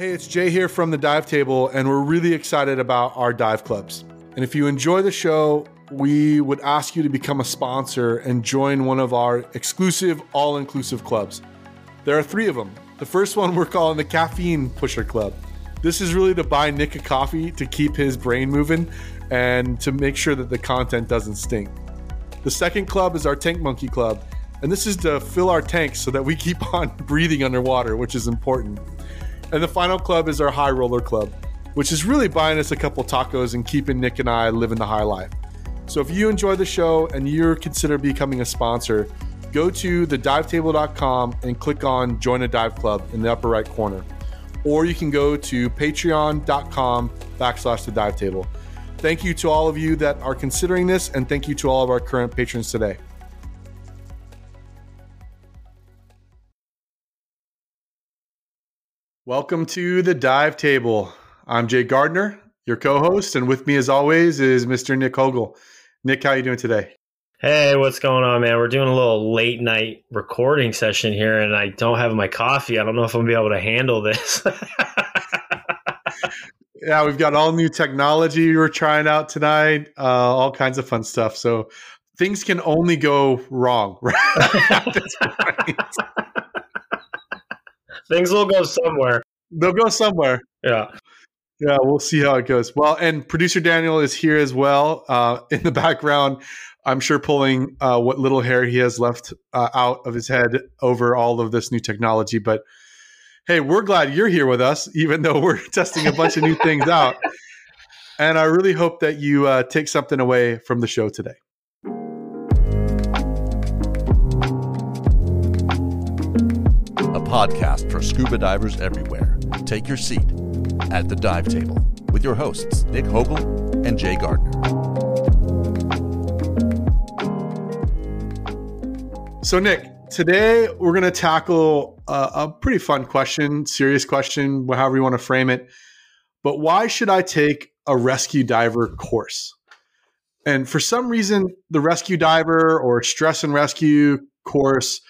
Hey, it's Jay here from the Dive Table, and we're really excited about our dive clubs. And if you enjoy the show, we would ask you to become a sponsor and join one of our exclusive, all inclusive clubs. There are three of them. The first one we're calling the Caffeine Pusher Club. This is really to buy Nick a coffee to keep his brain moving and to make sure that the content doesn't stink. The second club is our Tank Monkey Club, and this is to fill our tanks so that we keep on breathing underwater, which is important. And the final club is our High Roller Club, which is really buying us a couple tacos and keeping Nick and I living the high life. So if you enjoy the show and you're consider becoming a sponsor, go to thedivetable.com and click on Join a Dive Club in the upper right corner. Or you can go to patreon.com backslash the dive table. Thank you to all of you that are considering this, and thank you to all of our current patrons today. Welcome to the Dive Table. I'm Jay Gardner, your co-host, and with me, as always, is Mr. Nick Hogel. Nick, how are you doing today? Hey, what's going on, man? We're doing a little late night recording session here, and I don't have my coffee. I don't know if I'm gonna be able to handle this. yeah, we've got all new technology we're trying out tonight, uh, all kinds of fun stuff. So things can only go wrong. Right? Things will go somewhere. They'll go somewhere. Yeah. Yeah, we'll see how it goes. Well, and producer Daniel is here as well uh, in the background. I'm sure pulling uh, what little hair he has left uh, out of his head over all of this new technology. But hey, we're glad you're here with us, even though we're testing a bunch of new things out. And I really hope that you uh, take something away from the show today. Podcast for scuba divers everywhere. Take your seat at the dive table with your hosts, Nick Hogel and Jay Gardner. So, Nick, today we're going to tackle a, a pretty fun question, serious question, however you want to frame it. But why should I take a rescue diver course? And for some reason, the rescue diver or stress and rescue course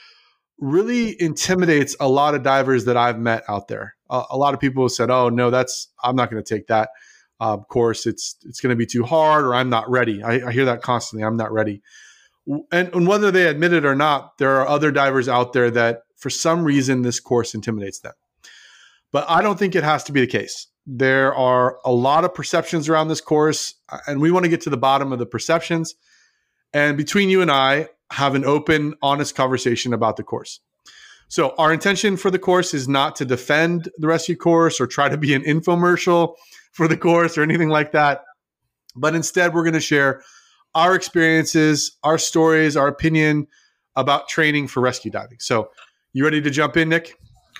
really intimidates a lot of divers that I've met out there. Uh, a lot of people have said, "Oh no, that's I'm not going to take that uh, course. It's it's going to be too hard, or I'm not ready." I, I hear that constantly. I'm not ready, and, and whether they admit it or not, there are other divers out there that, for some reason, this course intimidates them. But I don't think it has to be the case. There are a lot of perceptions around this course, and we want to get to the bottom of the perceptions. And between you and I, have an open, honest conversation about the course. So, our intention for the course is not to defend the rescue course or try to be an infomercial for the course or anything like that. But instead, we're going to share our experiences, our stories, our opinion about training for rescue diving. So, you ready to jump in, Nick?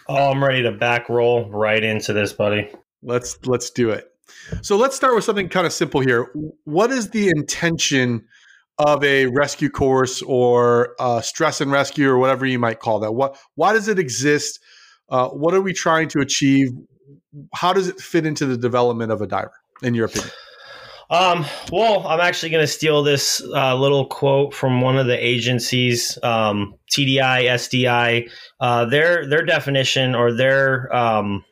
Oh, I'm ready to back roll right into this, buddy. Let's let's do it. So, let's start with something kind of simple here. What is the intention of a rescue course or stress and rescue or whatever you might call that? What why does it exist? Uh, what are we trying to achieve? How does it fit into the development of a diver, in your opinion? Um, well, I'm actually going to steal this uh, little quote from one of the agencies, um, TDI, SDI. Uh, their their definition or their um,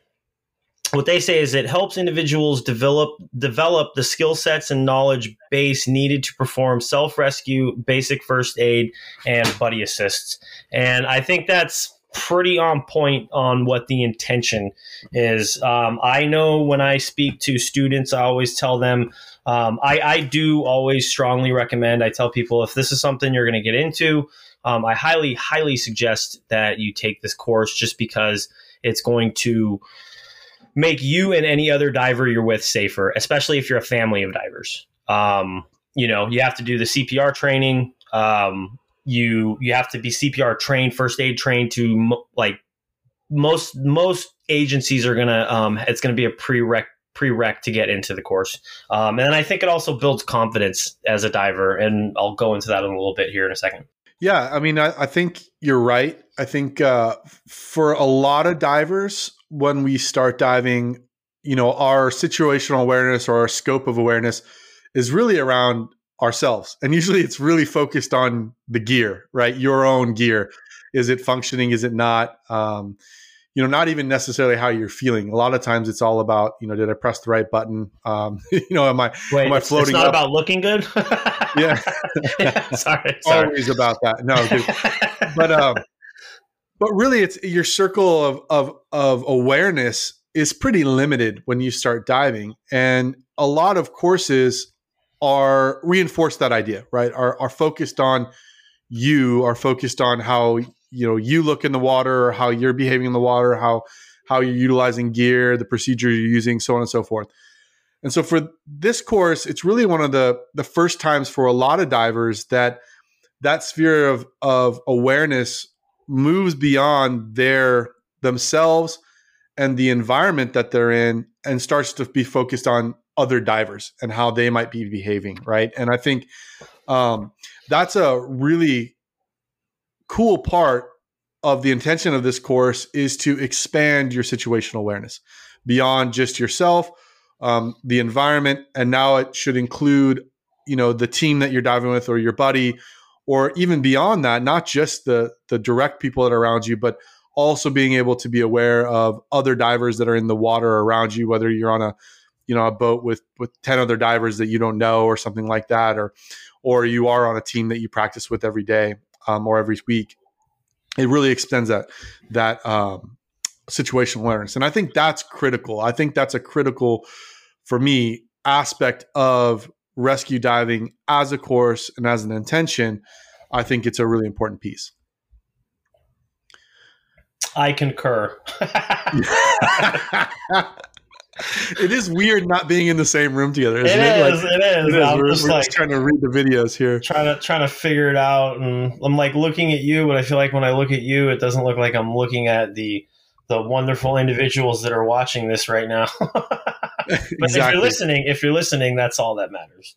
what they say is it helps individuals develop develop the skill sets and knowledge base needed to perform self rescue, basic first aid, and buddy assists. And I think that's pretty on point on what the intention is. Um, I know when I speak to students, I always tell them. Um, I, I do always strongly recommend. I tell people if this is something you're going to get into, um, I highly, highly suggest that you take this course just because it's going to make you and any other diver you're with safer, especially if you're a family of divers. Um, you know, you have to do the CPR training. Um, you you have to be CPR trained, first aid trained to like most most agencies are gonna um, it's gonna be a prereq prereq to get into the course. Um, and I think it also builds confidence as a diver, and I'll go into that in a little bit here in a second. Yeah, I mean, I, I think you're right. I think uh, for a lot of divers, when we start diving, you know, our situational awareness or our scope of awareness is really around ourselves. And usually it's really focused on the gear, right? Your own gear. Is it functioning? Is it not? Um, you know, not even necessarily how you're feeling. A lot of times it's all about, you know, did I press the right button? Um, you know, am I, Wait, am I it's, it's not up? about looking good. Yeah. sorry, sorry. Always about that. No, dude. but um, but really, it's your circle of of of awareness is pretty limited when you start diving, and a lot of courses are reinforce that idea, right? Are are focused on you, are focused on how you know you look in the water, how you're behaving in the water, how how you're utilizing gear, the procedure you're using, so on and so forth. And so for this course, it's really one of the the first times for a lot of divers that that sphere of of awareness moves beyond their themselves and the environment that they're in and starts to be focused on other divers and how they might be behaving right? And i think um, that's a really cool part of the intention of this course is to expand your situational awareness beyond just yourself um, the environment and now it should include you know the team that you're diving with or your buddy or even beyond that not just the the direct people that are around you but also being able to be aware of other divers that are in the water around you whether you're on a you know a boat with with 10 other divers that you don't know or something like that or or you are on a team that you practice with every day um, or every week. It really extends that that um, situational awareness. And i think that's critical. I think that's a critical for me aspect of rescue diving as a course and as an intention i think it's a really important piece I concur. it is weird not being in the same room together It isn't it, is. Like, it is. it is. I'm We're, just we're like just trying to read the videos here trying to trying to figure it out, and I'm like looking at you, but I feel like when I look at you, it doesn't look like I'm looking at the the wonderful individuals that are watching this right now. but if you're listening, if you're listening, that's all that matters.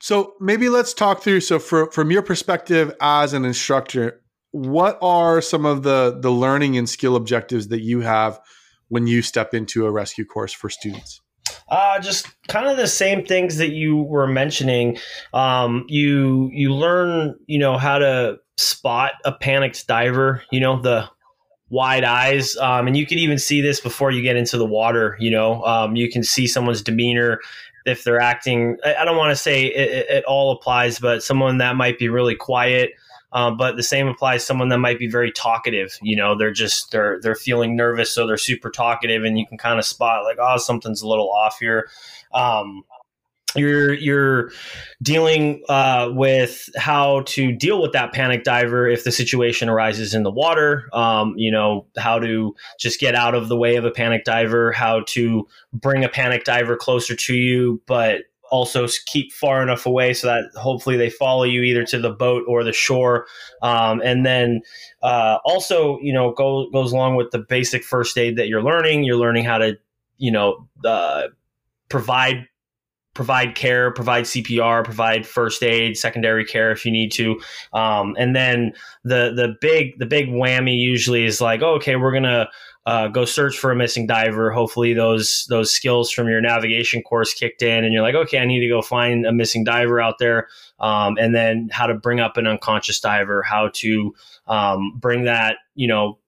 So maybe let's talk through. So, for, from your perspective as an instructor, what are some of the the learning and skill objectives that you have when you step into a rescue course for students? Uh, just kind of the same things that you were mentioning. Um, you you learn, you know, how to spot a panicked diver. You know, the wide eyes, um, and you can even see this before you get into the water. You know, um, you can see someone's demeanor if they're acting. I, don't want to say it, it, all applies, but someone that might be really quiet. Um, but the same applies someone that might be very talkative. You know, they're just they're they're feeling nervous, so they're super talkative, and you can kind of spot like, oh, something's a little off here. Um, you're you're dealing uh, with how to deal with that panic diver if the situation arises in the water. Um, you know how to just get out of the way of a panic diver, how to bring a panic diver closer to you, but also keep far enough away so that hopefully they follow you either to the boat or the shore. Um, and then uh, also, you know, go, goes along with the basic first aid that you're learning. You're learning how to, you know, uh, provide provide care, provide CPR, provide first aid, secondary care if you need to. Um, and then the the big the big whammy usually is like, oh, okay, we're gonna uh, go search for a missing diver. Hopefully, those those skills from your navigation course kicked in, and you're like, okay, I need to go find a missing diver out there. Um, and then how to bring up an unconscious diver, how to um, bring that, you know,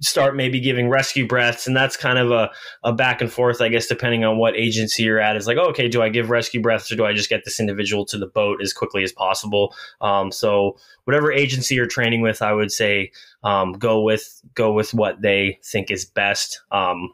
start maybe giving rescue breaths and that's kind of a, a back and forth i guess depending on what agency you're at. Is like oh, okay do i give rescue breaths or do i just get this individual to the boat as quickly as possible? Um, so whatever agency you're training with i would say um, go with go with what they think is best um,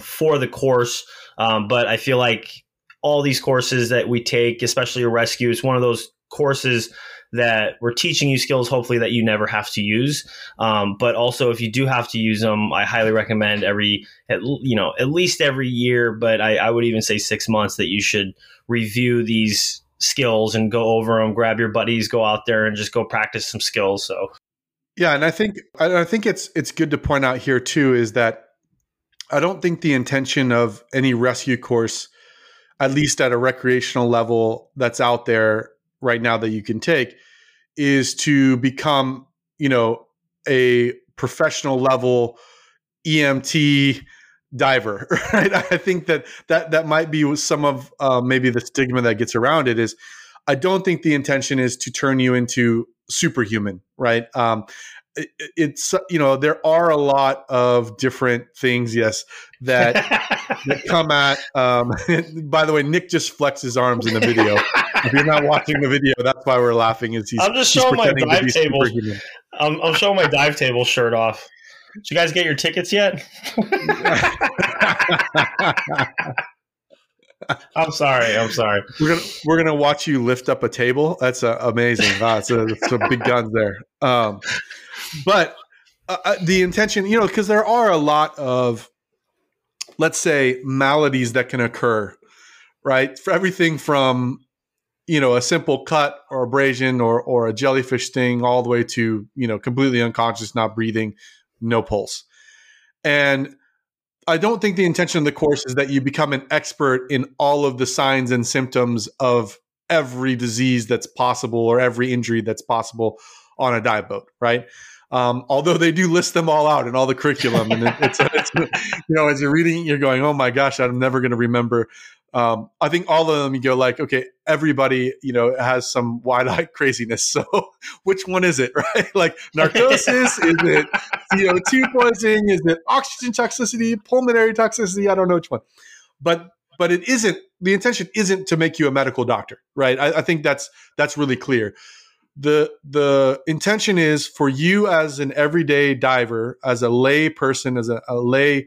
for the course. Um, but i feel like all these courses that we take especially a rescue is one of those courses that we're teaching you skills hopefully that you never have to use. Um, but also if you do have to use them i highly recommend every at, you know at least every year but I, I would even say six months that you should review these skills and go over them grab your buddies go out there and just go practice some skills so. Yeah and i think i think it's it's good to point out here too is that i don't think the intention of any rescue course at least at a recreational level that's out there right now that you can take is to become, you know, a professional level EMT diver, right? I think that that that might be some of uh, maybe the stigma that gets around it. Is I don't think the intention is to turn you into superhuman, right? Um, it, it's you know there are a lot of different things yes that that come at um, by the way nick just flexed his arms in the video if you're not watching the video that's why we're laughing is he's i'm just showing my dive table. I'm, I'm showing my dive table shirt off. Did you guys get your tickets yet? I'm sorry i'm sorry. We're gonna we're gonna watch you lift up a table. That's uh, amazing. Wow it's, a, it's big guns there. Um, but uh, uh, the intention you know because there are a lot of let's say maladies that can occur right? For everything from you know a simple cut or abrasion or or a jellyfish sting all the way to you know completely unconscious not breathing no pulse. And i don't think the intention of the course is that you become an expert in all of the signs and symptoms of every disease that's possible or every injury that's possible on a dive boat right? Um, although they do list them all out in all the curriculum and it, it's, it's you know as you're reading it, you're going oh my gosh i'm never going to remember um, I think all of them you go like, okay, everybody, you know, has some wide-eyed craziness. So which one is it, right? like narcosis, is it CO2 poisoning? Is it oxygen toxicity, pulmonary toxicity? I don't know which one. But but it isn't the intention isn't to make you a medical doctor, right? I, I think that's that's really clear. The the intention is for you as an everyday diver, as a lay person, as a, a lay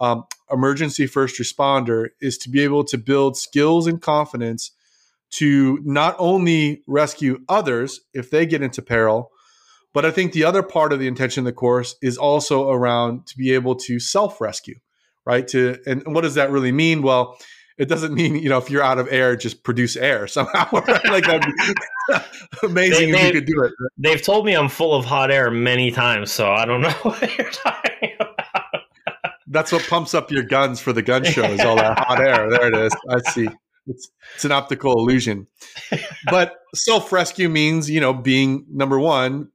um, emergency first responder is to be able to build skills and confidence to not only rescue others if they get into peril, but I think the other part of the intention of the course is also around to be able to self rescue, right? To and what does that really mean? Well, it doesn't mean you know if you're out of air, just produce air somehow. Right? like that'd be amazing they, if you could do it. They've told me I'm full of hot air many times, so I don't know what you're talking about that's what pumps up your guns for the gun show is all that hot air. There it is. I see. It's it's an optical illusion. But self rescue means you know being number one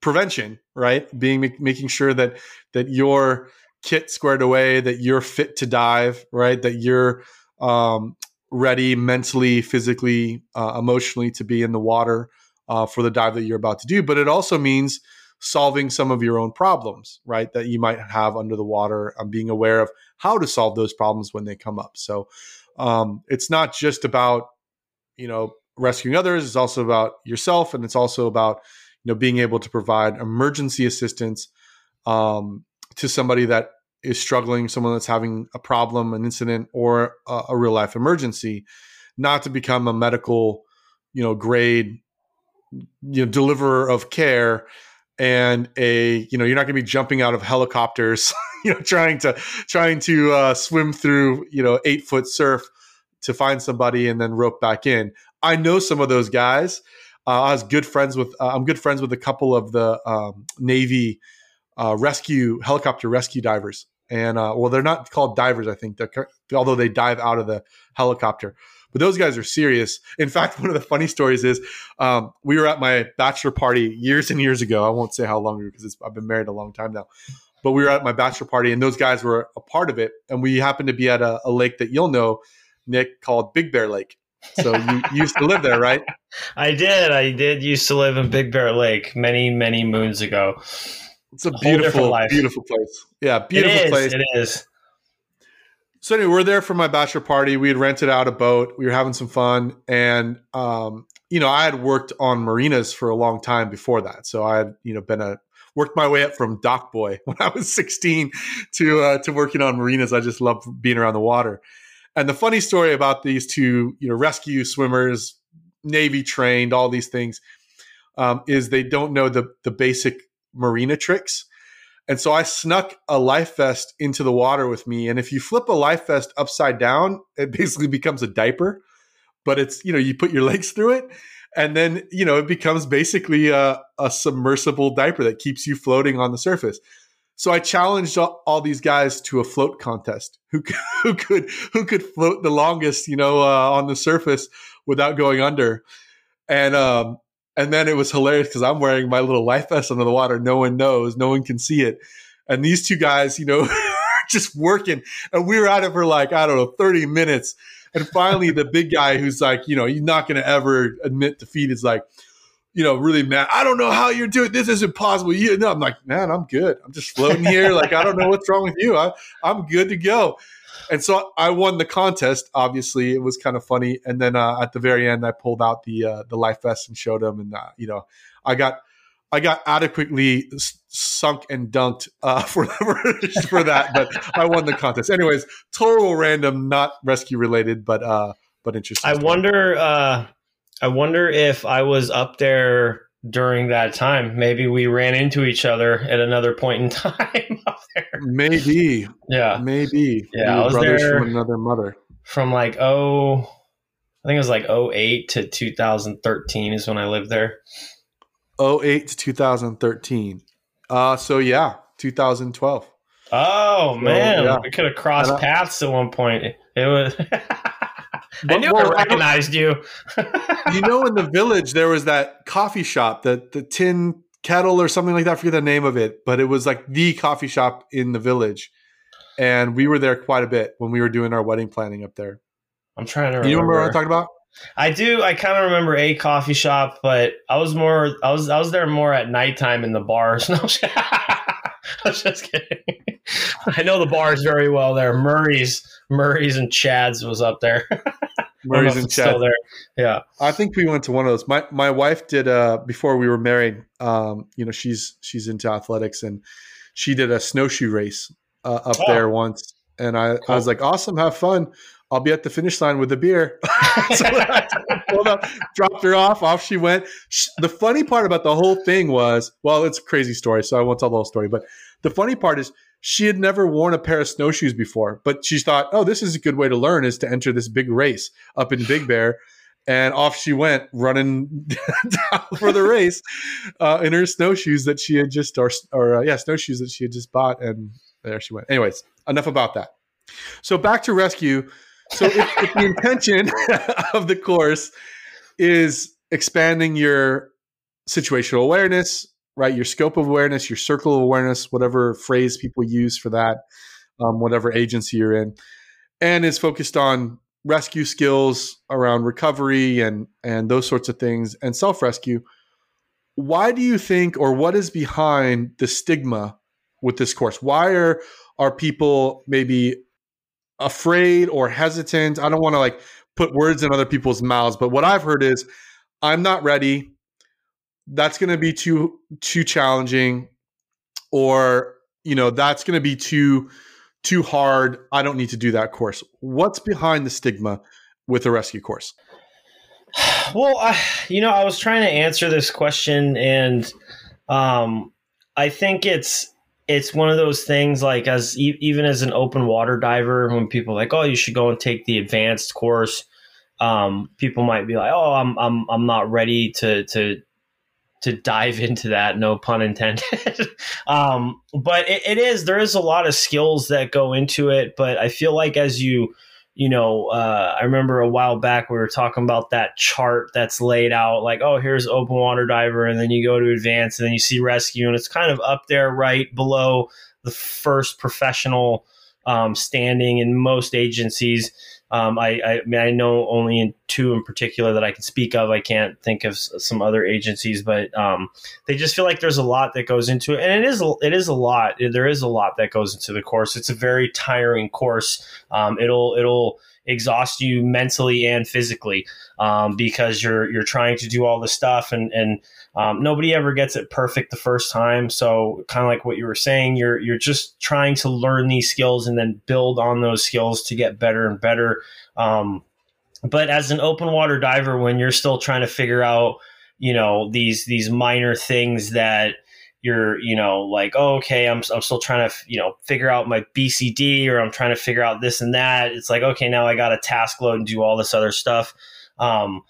prevention, right? Being making sure that that your kit squared away, that you're fit to dive, right? That you're um, ready mentally, physically, uh, emotionally to be in the water uh, for the dive that you're about to do. But it also means solving some of your own problems, right? That you might have under the water, um, being aware of how to solve those problems when they come up. So um, it's not just about, you know, rescuing others. It's also about yourself, and it's also about, you know, being able to provide emergency assistance um, to somebody that is struggling, someone that's having a problem, an incident, or a, a real life emergency. Not to become a medical, you know, grade, you know, deliverer of care and a you know you're not going to be jumping out of helicopters you know trying to trying to uh, swim through you know eight foot surf to find somebody and then rope back in. I know some of those guys. Uh, i was good friends with uh, i'm good friends with a couple of the um, navy uh, rescue helicopter rescue divers. And uh, well they're not called divers i think. Although they dive out of the helicopter but those guys are serious. In fact, one of the funny stories is um, we were at my bachelor party years and years ago. I won't say how long ago because I've been married a long time now. But we were at my bachelor party, and those guys were a part of it. And we happened to be at a, a lake that you'll know, Nick, called Big Bear Lake. So you used to live there, right? I did. I did used to live in Big Bear Lake many, many moons ago. It's a, a beautiful, beautiful place. Yeah, beautiful it is, place. It is. So anyway, we're there for my bachelor party. We had rented out a boat. We were having some fun, and um, you know, I had worked on marinas for a long time before that. So I had you know been a worked my way up from dock boy when I was 16 to uh, to working on marinas. I just loved being around the water. And the funny story about these two, you know, rescue swimmers, Navy trained, all these things, um, is they don't know the the basic marina tricks. And so I snuck a life vest into the water with me. And if you flip a life vest upside down, it basically becomes a diaper. But it's, you know, you put your legs through it. And then, you know, it becomes basically a, a submersible diaper that keeps you floating on the surface. So I challenged all, all these guys to a float contest. Who who could who could float the longest, you know, uh, on the surface without going under? And um, and then it was hilarious because I'm wearing my little life vest under the water. No one knows, no one can see it. And these two guys, you know, just working. And we were at it for like, I don't know, 30 minutes. And finally, the big guy who's like, you know, he's not going to ever admit defeat is like, you know, really mad. I don't know how you're doing. This is impossible. You know, I'm like, man, I'm good. I'm just floating here. like, I don't know what's wrong with you. I, I'm good to go. And so I won the contest. Obviously, it was kind of funny. And then uh, at the very end, I pulled out the uh, the life vest and showed him. And uh, you know, I got I got adequately sunk and dunked uh, for for that, but I won the contest. Anyways, total random, not rescue related, but uh, but interesting. I wonder. Uh, I wonder if I was up there during that time. Maybe we ran into each other at another point in time up there. Maybe. Yeah. Maybe. Yeah. I was brothers there from another mother. From like oh I think it was like 08 to 2013 is when I lived there. 08 to 2013. Uh so yeah, 2012. Oh so, man, yeah. we could have crossed paths at one point. It was I knew well, I recognized you. you know, in the village, there was that coffee shop, that the tin kettle or something like that. I forget the name of it, but it was like the coffee shop in the village. And we were there quite a bit when we were doing our wedding planning up there. I'm trying to remember. You remember what I'm talking about? I do. I kind of remember a coffee shop, but I was more. I was. I was there more at nighttime in the bars. No, I was just kidding. I know the bars very well there. Murray's, Murray's, and Chad's was up there. Murray's and Chad. there. Yeah, I think we went to one of those. My my wife did uh before we were married. Um, you know, she's she's into athletics and she did a snowshoe race uh, up oh. there once, and I cool. I was like, awesome, have fun. I'll be at the finish line with a beer. so I pulled up, dropped her off, off she went. The funny part about the whole thing was, well, it's a crazy story, so I won't tell the whole story. But the funny part is she had never worn a pair of snowshoes before, but she thought, oh, this is a good way to learn is to enter this big race up in Big Bear. And off she went running for the race uh, in her snowshoes that she had just, or, or uh, yeah, snowshoes that she had just bought. And there she went. Anyways, enough about that. So back to rescue. So if, if the intention of the course is expanding your situational awareness, right? Your scope of awareness, your circle of awareness, whatever phrase people use for that, um, whatever agency you're in, and is focused on rescue skills around recovery and and those sorts of things and self rescue. Why do you think, or what is behind the stigma with this course? Why are are people maybe afraid or hesitant? I don't want to like put words in other people's mouths, but what I've heard is, I'm not ready. That's going to be too too challenging or you know that's going to be too too hard. I don't need to do that course. What's behind the stigma with a rescue course? Well I, you know i was trying to answer this question and um, i think it's it's one of those things like as even as an open water diver when people like oh you should go and take the advanced course um, people might be like oh i'm i'm i'm not ready to to to dive into that no pun intended. Um, but it, it is there is a lot of skills that go into it but i feel like as you you know uh, i remember a while back we were talking about that chart that's laid out like oh here's open water diver and then you go to advanced and then you see rescue and it's kind of up there right below the first professional um, standing in most agencies um, I, I, mean, I know only in two in particular that I can speak of. I can't think of some other agencies, but um, they just feel like there's a lot that goes into it, and it is it is a lot. There is a lot that goes into the course. It's a very tiring course. Um, it'll it'll exhaust you mentally and physically um, because you're you're trying to do all the stuff and and um, nobody ever gets it perfect the first time. So kind of like what you were saying, you're you're just trying to learn these skills and then build on those skills to get better and better. Um, but as an open water diver, when you're still trying to figure out, you know, these these minor things that you're you know like oh, okay I'm, I'm still trying to you know figure out my bcd or i'm trying to figure out this and that it's like okay now i got a task load and do all this other stuff um,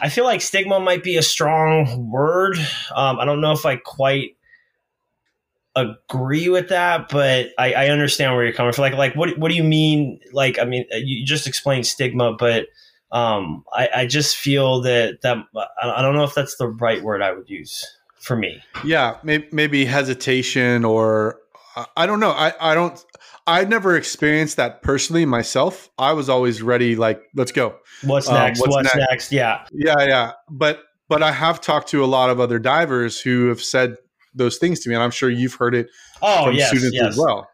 I feel like stigma might be a strong word. Um, I don't know if I quite agree with that, but I, I, understand where you're coming from. Like, like what what do you mean? Like, I mean, you just explained stigma, but um, I, I just feel that that I don't know if that's the right word I would use for me. Yeah, maybe, maybe hesitation or I don't know. I, I don't I never experienced that personally myself. I was always ready, like, let's go. What's um, next? Um, what's, what's next? next? Yeah. Yeah, yeah. But but I have talked to a lot of other divers who have said those things to me, and I'm sure you've heard it oh, from yes, students yes. as well.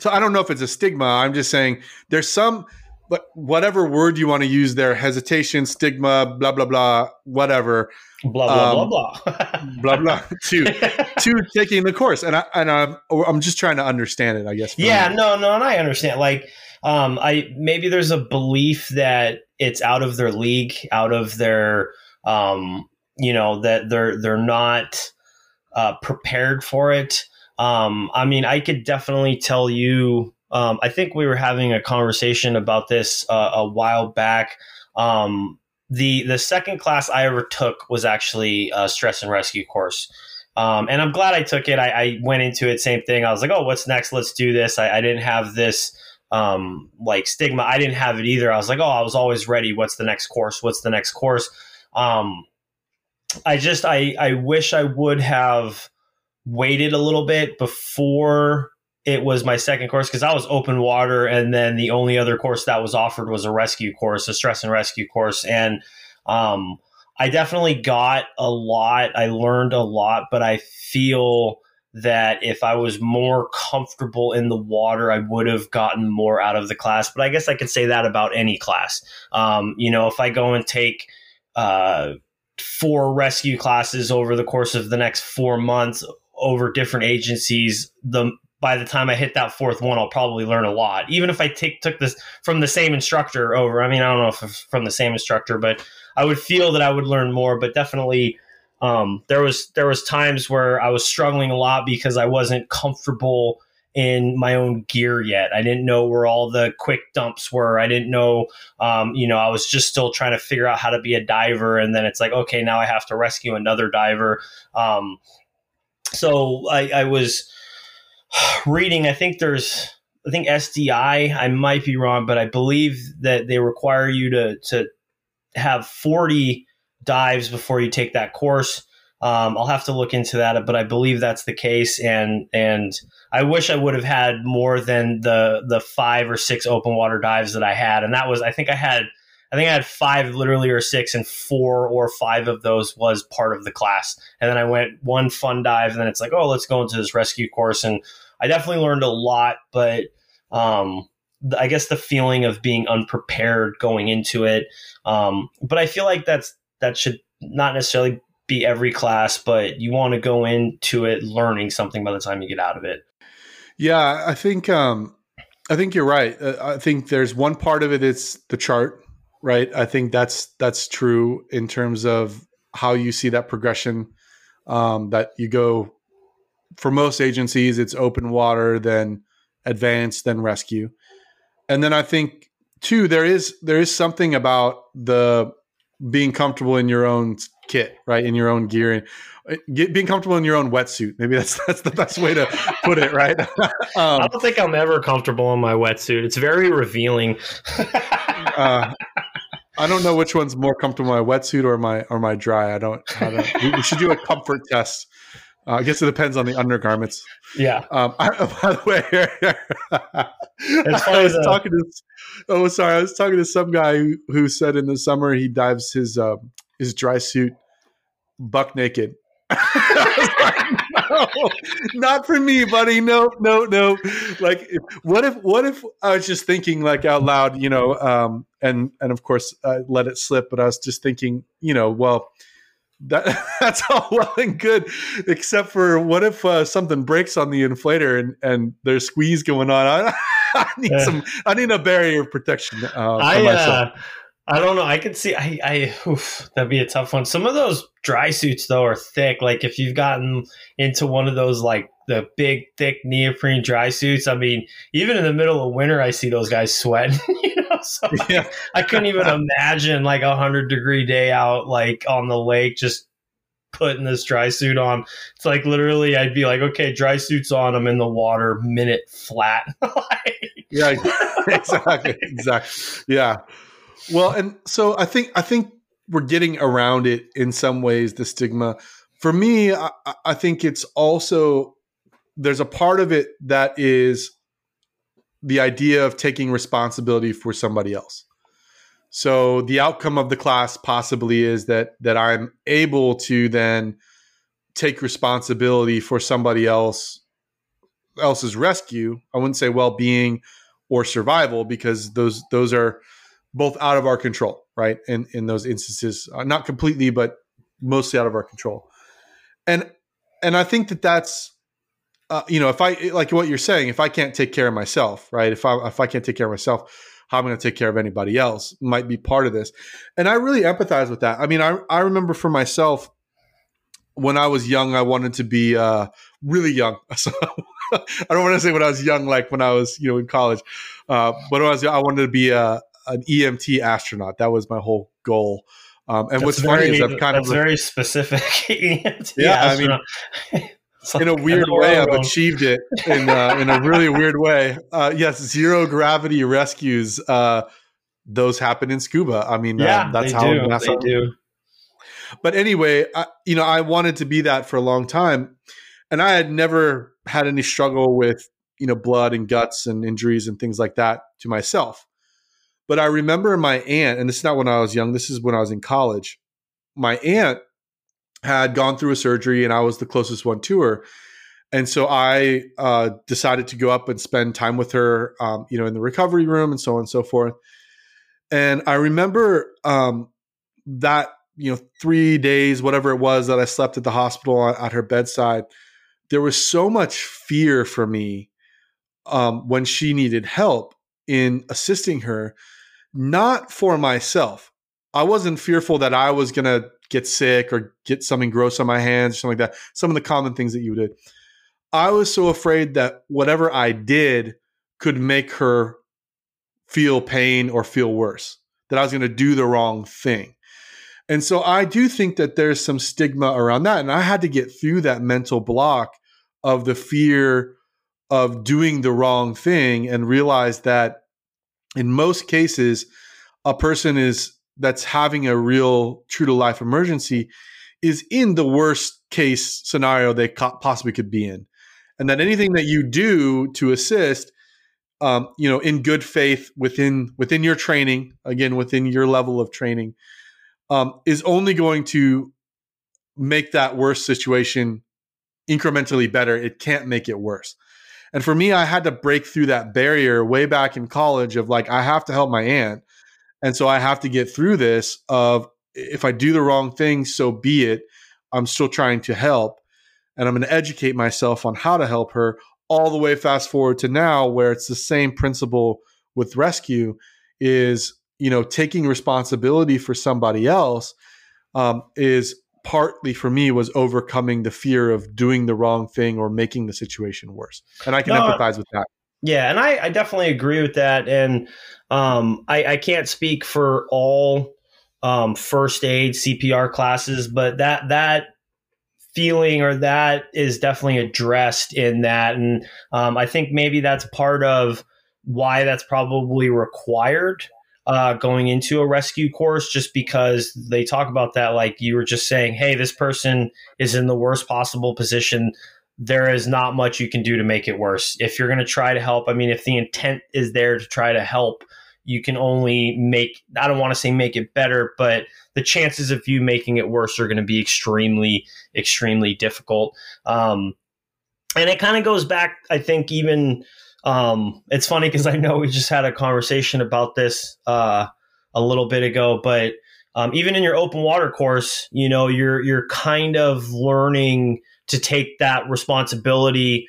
So I don't know if it's a stigma. I'm just saying there's some, but whatever word you want to use there, hesitation, stigma, blah blah blah, whatever, Blah blah Um, blah blah. blah blah, to to taking the course, and I and I'm I'm just trying to understand it. I guess. yeah, me. no, no, and I understand. Like, um, I maybe there's a belief that it's out of their league, out of their, um, you know, that they're they're not uh, prepared for it. Um, I mean, I could definitely tell you. Um, I think we were having a conversation about this uh, a while back. Um, the the second class I ever took was actually a stress and rescue course. Um, and I'm glad I took it. I, I went into it, same thing. I was like, oh, what's next? Let's do this. I, I didn't have this um, like stigma. I didn't have it either. I was like, oh, I was always ready. What's the next course? What's the next course? Um, I just, I, I wish I would have waited a little bit before it was my second course because I was open water, and then the only other course that was offered was a rescue course, a stress and rescue course, and um, I definitely got a lot. I learned a lot, but I feel that if I was more comfortable in the water, I would have gotten more out of the class. But I guess I could say that about any class. Um, you know, if I go and take uh, four rescue classes over the course of the next four months over different agencies, the by the time I hit that fourth one, I'll probably learn a lot. Even if I take took this from the same instructor over. I mean, I don't know if it's from the same instructor, but I would feel that I would learn more. But definitely, um, there was there was times where I was struggling a lot because I wasn't comfortable in my own gear yet. I didn't know where all the quick dumps were. I didn't know, um, you know, I was just still trying to figure out how to be a diver. And then it's like, okay, now I have to rescue another diver. Um, so I, I was reading. I think there's, I think SDI. I might be wrong, but I believe that they require you to to have 40 dives before you take that course. Um, I'll have to look into that, but I believe that's the case. And and I wish I would have had more than the the five or six open water dives that I had. And that was, I think I had, I think I had five literally or six, and four or five of those was part of the class. And then I went one fun dive, and then it's like, oh, let's go into this rescue course. And I definitely learned a lot, but um, I guess the feeling of being unprepared going into it. Um, but I feel like that's that should not necessarily be every class, but you want to go into it learning something by the time you get out of it. Yeah, I think um, I think you're right. Uh, I think there's one part of it. It's the chart, right? I think that's that's true in terms of how you see that progression. Um, that you go for most agencies, it's open water, then advanced, then rescue, and then I think too there is there is something about the being comfortable in your own kit, right? In your own gear and uh, get, being comfortable in your own wetsuit. Maybe that's that's the best way to put it, right? I um, don't think I'm ever comfortable in my wetsuit. It's very revealing. uh, I don't know which one's more comfortable, my wetsuit or my or my dry. I don't. I don't we should do a comfort test. Uh, I guess it depends on the undergarments. yeah. Um, I, by the way, I was talking to. Oh, sorry. I was talking to some guy who, who said in the summer he dives his uh, his dry suit buck naked. Like, no, not for me, buddy. No, no, no. Like, if, what if? What if I was just thinking like out loud, you know? Um, and and of course, I let it slip. But I was just thinking, you know, well, that that's all well and good, except for what if uh, something breaks on the inflator and and there's squeeze going on? I, I need Yeah. some. I need a barrier of protection uh, I uh, I don't know. I could see. I I oof, that'd be a tough one. Some of those dry suits though are thick. Like if you've gotten into one of those like the big thick neoprene dry suits. I mean, even in the middle of winter, I see those guys sweating. so yeah. I couldn't even imagine like a hundred degree day out like on the lake just putting this dry suit on. It's like literally I'd be like, okay, dry suits on, I'm in the water, minute flat. Yeah, exactly, exactly. Yeah. Well, and so I think I think we're getting around it in some ways. The stigma, for me, I, I think it's also there's a part of it that is the idea of taking responsibility for somebody else. So the outcome of the class possibly is that that I'm able to then take responsibility for somebody else else's rescue. I wouldn't say well-being or survival because those those are both out of our control, right? In in those instances, uh, not completely, but mostly out of our control. And and I think that that's uh, you know if I like what you're saying, if I can't take care of myself, right? If I if I can't take care of myself, how I'm going to take care of anybody else might be part of this. And I really empathize with that. I mean, I, I remember for myself when I was young, I wanted to be uh, really young. So I don't want to say when I was young, like when I was, you know, in college. Uh, but when I was, I wanted to be a, an EMT astronaut. That was my whole goal. Um, and That's what's very, funny is I've kind that's of very specific. Yeah, I mean, in a weird I know where way, I've achieved it in uh, in a really weird way. Uh, yes, zero gravity rescues. Uh, those happen in scuba. I mean, Yeah, uh, that's they how do. NASA They do. but anyway, I, you know, I wanted to be that for a long time, and I had never had any struggle with you know blood and guts and injuries and things like that to myself. But I remember my aunt, and this is not when I was young. This is when I was in college. My aunt had gone through a surgery, and I was the closest one to her. And so I uh, decided to go up and spend time with her, um, you know, in the recovery room and so on and so forth. And I remember um, that you know three days whatever it was that i slept at the hospital at, her bedside there was so much fear for me um, when she needed help in assisting her not for myself i wasn't fearful that i was going to get sick or get something gross on my hands or something like that some of the common things that you did i was so afraid that whatever i did could make her feel pain or feel worse that i was going to do the wrong thing and so I do think that there's some stigma around that. And I had to get through that mental block of the fear of doing the wrong thing and realize that in most cases, a person is that's having a real true to life emergency is in the worst case scenario they co- possibly could be in. And that anything that you do to assist, um, you know, in good faith within within your training, again, within your level of training, um, is only going to make that worst situation incrementally better. It can't make it worse. And for me, I had to break through that barrier way back in college of like, I have to help my aunt. And so I have to get through this of if I do the wrong thing, so be it. I'm still trying to help. And I'm going to educate myself on how to help her all the way fast forward to now where it's the same principle with rescue is you know taking responsibility for somebody else um, is partly for me was overcoming the fear of doing the wrong thing or making the situation worse and i can No, empathize with that Yeah, and I, I definitely agree with that. And um, I, I can't speak for all um, first aid CPR classes, but that that feeling or that is definitely addressed in that. And um, I think maybe that's part of why that's probably required uh, going into a rescue course, just because they talk about that, like you were just saying, hey, this person is in the worst possible position there is not much you can do to make it worse. If you're going to try to help, I mean, if the intent is there to try to help, you can only make, I don't want to say make it better, but the chances of you making it worse are going to be extremely, extremely difficult. Um, and it kind of goes back, I think, even, um, it's funny because I know we just had a conversation about this uh, a little bit ago, but um, even in your open water course, you know, you're you're kind of learning to take that responsibility.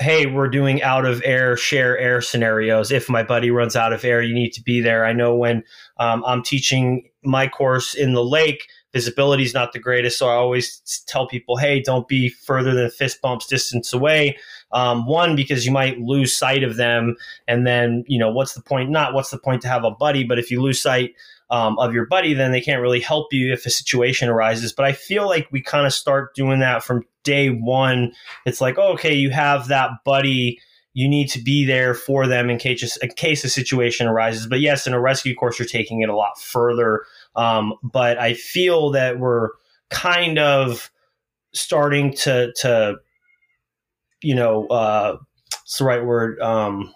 Hey, we're doing out of air, share air scenarios. If my buddy runs out of air, you need to be there. I know when um, I'm teaching my course in the lake, visibility is not the greatest. So I always tell people, hey, don't be further than fist bumps distance away. Um, one, because you might lose sight of them. And then, you know, what's the point? Not what's the point to have a buddy, but if you lose sight um, of your buddy, then they can't really help you if a situation arises. But I feel like we kind of start doing that from day one. It's like, oh, okay, you have that buddy. You need to be there for them in case in case a situation arises. But yes, in a rescue course, you're taking it a lot further. Um, but I feel that we're kind of starting to to you know uh, what's the right word um,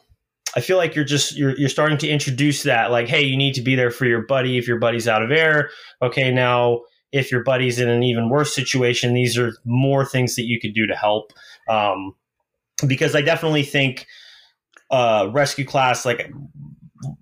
I feel like you're just you're you're starting to introduce that like, hey, you need to be there for your buddy if your buddy's out of air. Okay, now if your buddy's in an even worse situation, these are more things that you could do to help. Um, because I definitely think uh, rescue class, like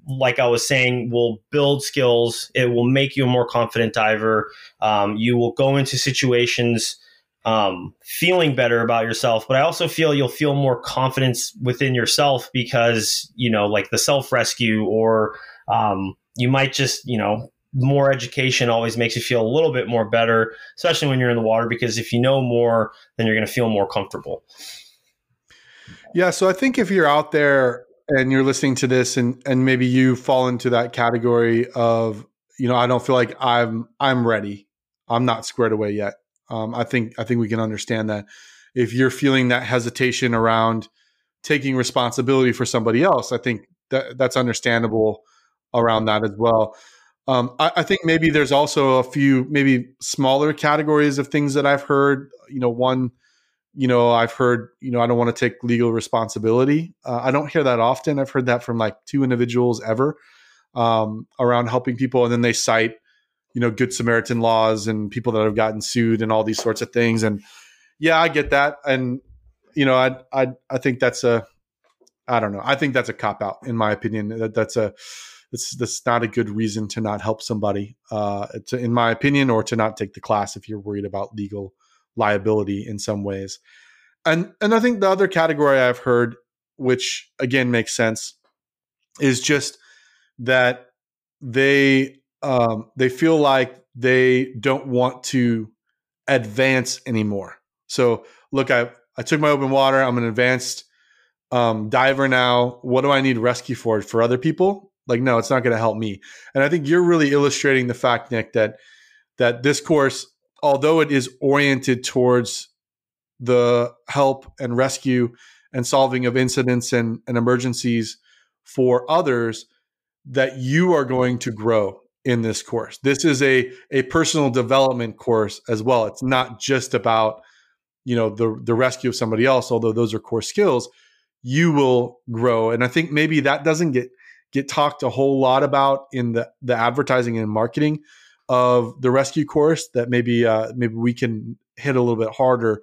like I was saying, will build skills. It will make you a more confident diver. Um, you will go into situations um, feeling better about yourself, but I also feel you'll feel more confidence within yourself because you know, like the self rescue, or um, you might just you know more education always makes you feel a little bit more better, especially when you're in the water, because if you know more, then you're going to feel more comfortable. Yeah. So I think if you're out there and you're listening to this and, and maybe you fall into that category of, you know, I don't feel like I'm, I'm ready. I'm not squared away yet. Um, I think, I think we can understand that if you're feeling that hesitation around taking responsibility for somebody else, I think that that's understandable around that as well. Um, I, I, think maybe there's also a few maybe smaller categories of things that I've heard. You know, one, you know, I've heard, you know, I don't want to take legal responsibility. Uh, I don't hear that often. I've heard that from like two individuals ever um, around helping people, and then they cite, you know, Good Samaritan laws and people that have gotten sued and all these sorts of things. And yeah, I get that, and you know, I I I think that's a, I don't know, I think that's a cop out in my opinion. That that's a that's that's not a good reason to not help somebody, uh, to, in my opinion, or to not take the class if you're worried about legal liability in some ways. And and I think the other category I've heard, which again makes sense, is just that they um, they feel like they don't want to advance anymore. So look, I I took my open water. I'm an advanced um, diver now. What do I need rescue for? For other people? Like, no, it's not going to help me. And I think you're really illustrating the fact, Nick, that that this course, although it is oriented towards the help and rescue and solving of incidents and, and emergencies for others, that you are going to grow in this course. This is a a personal development course as well. It's not just about you know the the rescue of somebody else, although those are core skills. You will grow, and I think maybe that doesn't get get talked a whole lot about in the the advertising and marketing of the rescue course that maybe uh, maybe we can hit a little bit harder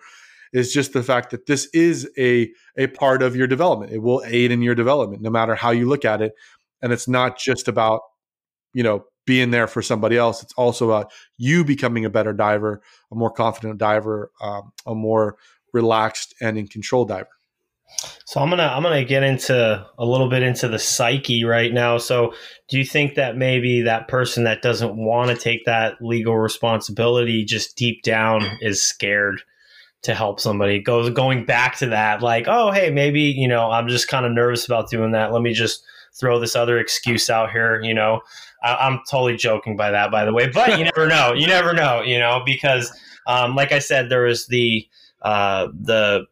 is just the fact that this is a a part of your development. It will aid in your development no matter how you look at it, and it's not just about you know being there for somebody else. It's also about you becoming a better diver, a more confident diver, um, a more relaxed and in control diver. So I'm gonna I'm gonna get into a little bit into the psyche right now. So do you think that maybe that person that doesn't want to take that legal responsibility just deep down is scared to help somebody? Goes going back to that, like, oh hey, maybe, you know, I'm just kind of nervous about doing that. Let me just throw this other excuse out here, you know. I, am totally joking by that, by the way, but you never know. You never know, you know, because um, like I said, there was the uh, the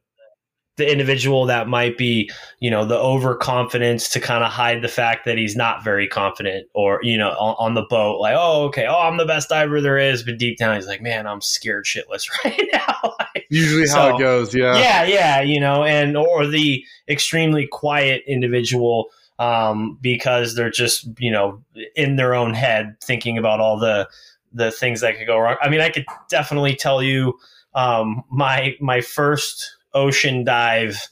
the individual that might be, you know, the overconfidence to kind of hide the fact that he's not very confident or, you know, on, on, the boat, like, oh, okay, oh, I'm the best diver there is. But deep down, he's like, man, I'm scared shitless right now. Usually so, how it goes. Yeah. Yeah. Yeah. You know, and, or the extremely quiet individual um, because they're just, you know, in their own head thinking about all the, the things that could go wrong. I mean, I could definitely tell you, um, my, my first, ocean dive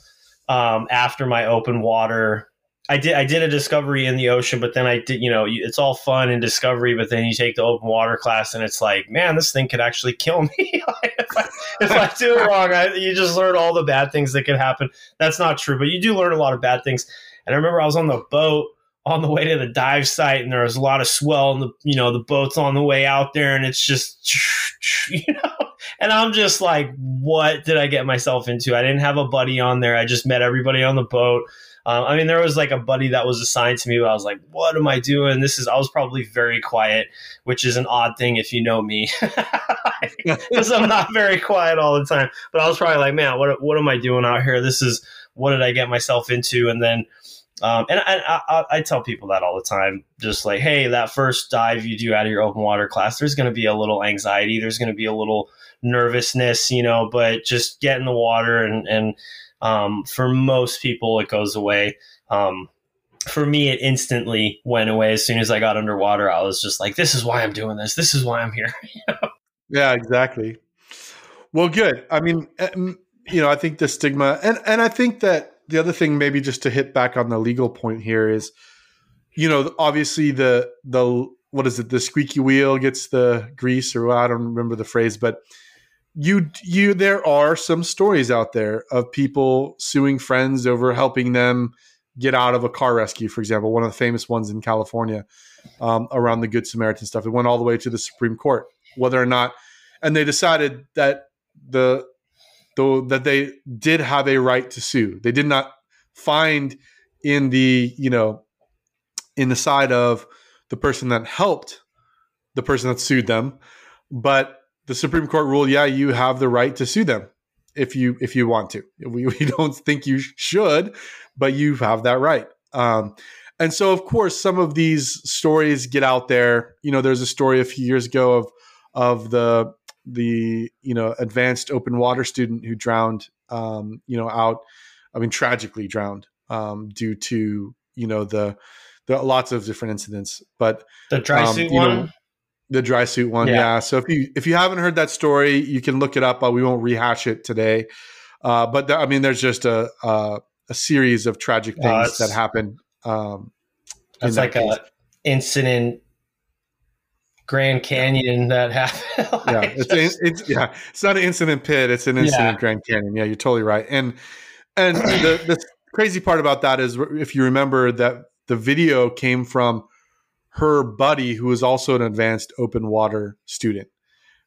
um, after my open water. I did I did a discovery in the ocean, but then I did you know it's all fun and discovery, but then you take the open water class and it's like man, this thing could actually kill me if, I, if I do it wrong. I, you just learn all the bad things that could happen. That's not true, but you do learn a lot of bad things. And I remember I was on the boat on the way to the dive site and there was a lot of swell and the you know the boat's on the way out there and it's just you know and I'm just like what did I get myself into? I didn't have a buddy on there. I just met everybody on the boat. Um, I mean there was like a buddy that was assigned to me but I was like what am I doing? This is I was probably very quiet which is an odd thing if you know me. Because I'm not very quiet all the time. But I was probably like man what what am I doing out here? This is what did I get myself into? And then um, and, I, I, I, tell people that all the time, just like, hey, that first dive you do out of your open water class, there's going to be a little anxiety, there's going to be a little nervousness, you know, but just get in the water and, and um, for most people, it goes away. Um, for me, it instantly went away as soon as I got underwater. I was just like, "This is why I'm doing this. This is why I'm here." yeah, exactly. Well, good. I mean, eh, you know, I think the stigma, and and I think that the other thing, maybe just to hit back on the legal point here, is, you know, obviously the the what is it? The squeaky wheel gets the grease, or I don't remember the phrase, but you you there are some stories out there of people suing friends over helping them get out of a car rescue, for example, one of the famous ones in California um, around the Good Samaritan stuff. It went all the way to the Supreme Court, whether or not, and they decided that the though that they did have a right to sue. They did not find in the you know in the side of the person that helped the person that sued them, but the Supreme Court ruled, yeah, you have the right to sue them if you if you want to. We, we don't think you should, but you have that right. Um, and so, of course, some of these stories get out there. You know, there's a story a few years ago of of the the you know advanced open water student who drowned. Um, you know, out. I mean, tragically drowned um, due to you know the the lots of different incidents. But the dry um, suit one. Know, the dry suit one, yeah. yeah. So if you if you haven't heard that story, you can look it up. But we won't rehash it today. Uh, but th- I mean, there's just a, a, a series of tragic things uh, that happen. Um, it's that like case. a incident Grand Canyon that happened. yeah, it's, just, it's yeah, it's not an incident pit; it's an incident yeah. Grand Canyon. Yeah, you're totally right. And and the the crazy part about that is if you remember that the video came from her buddy, who was also an advanced open water student,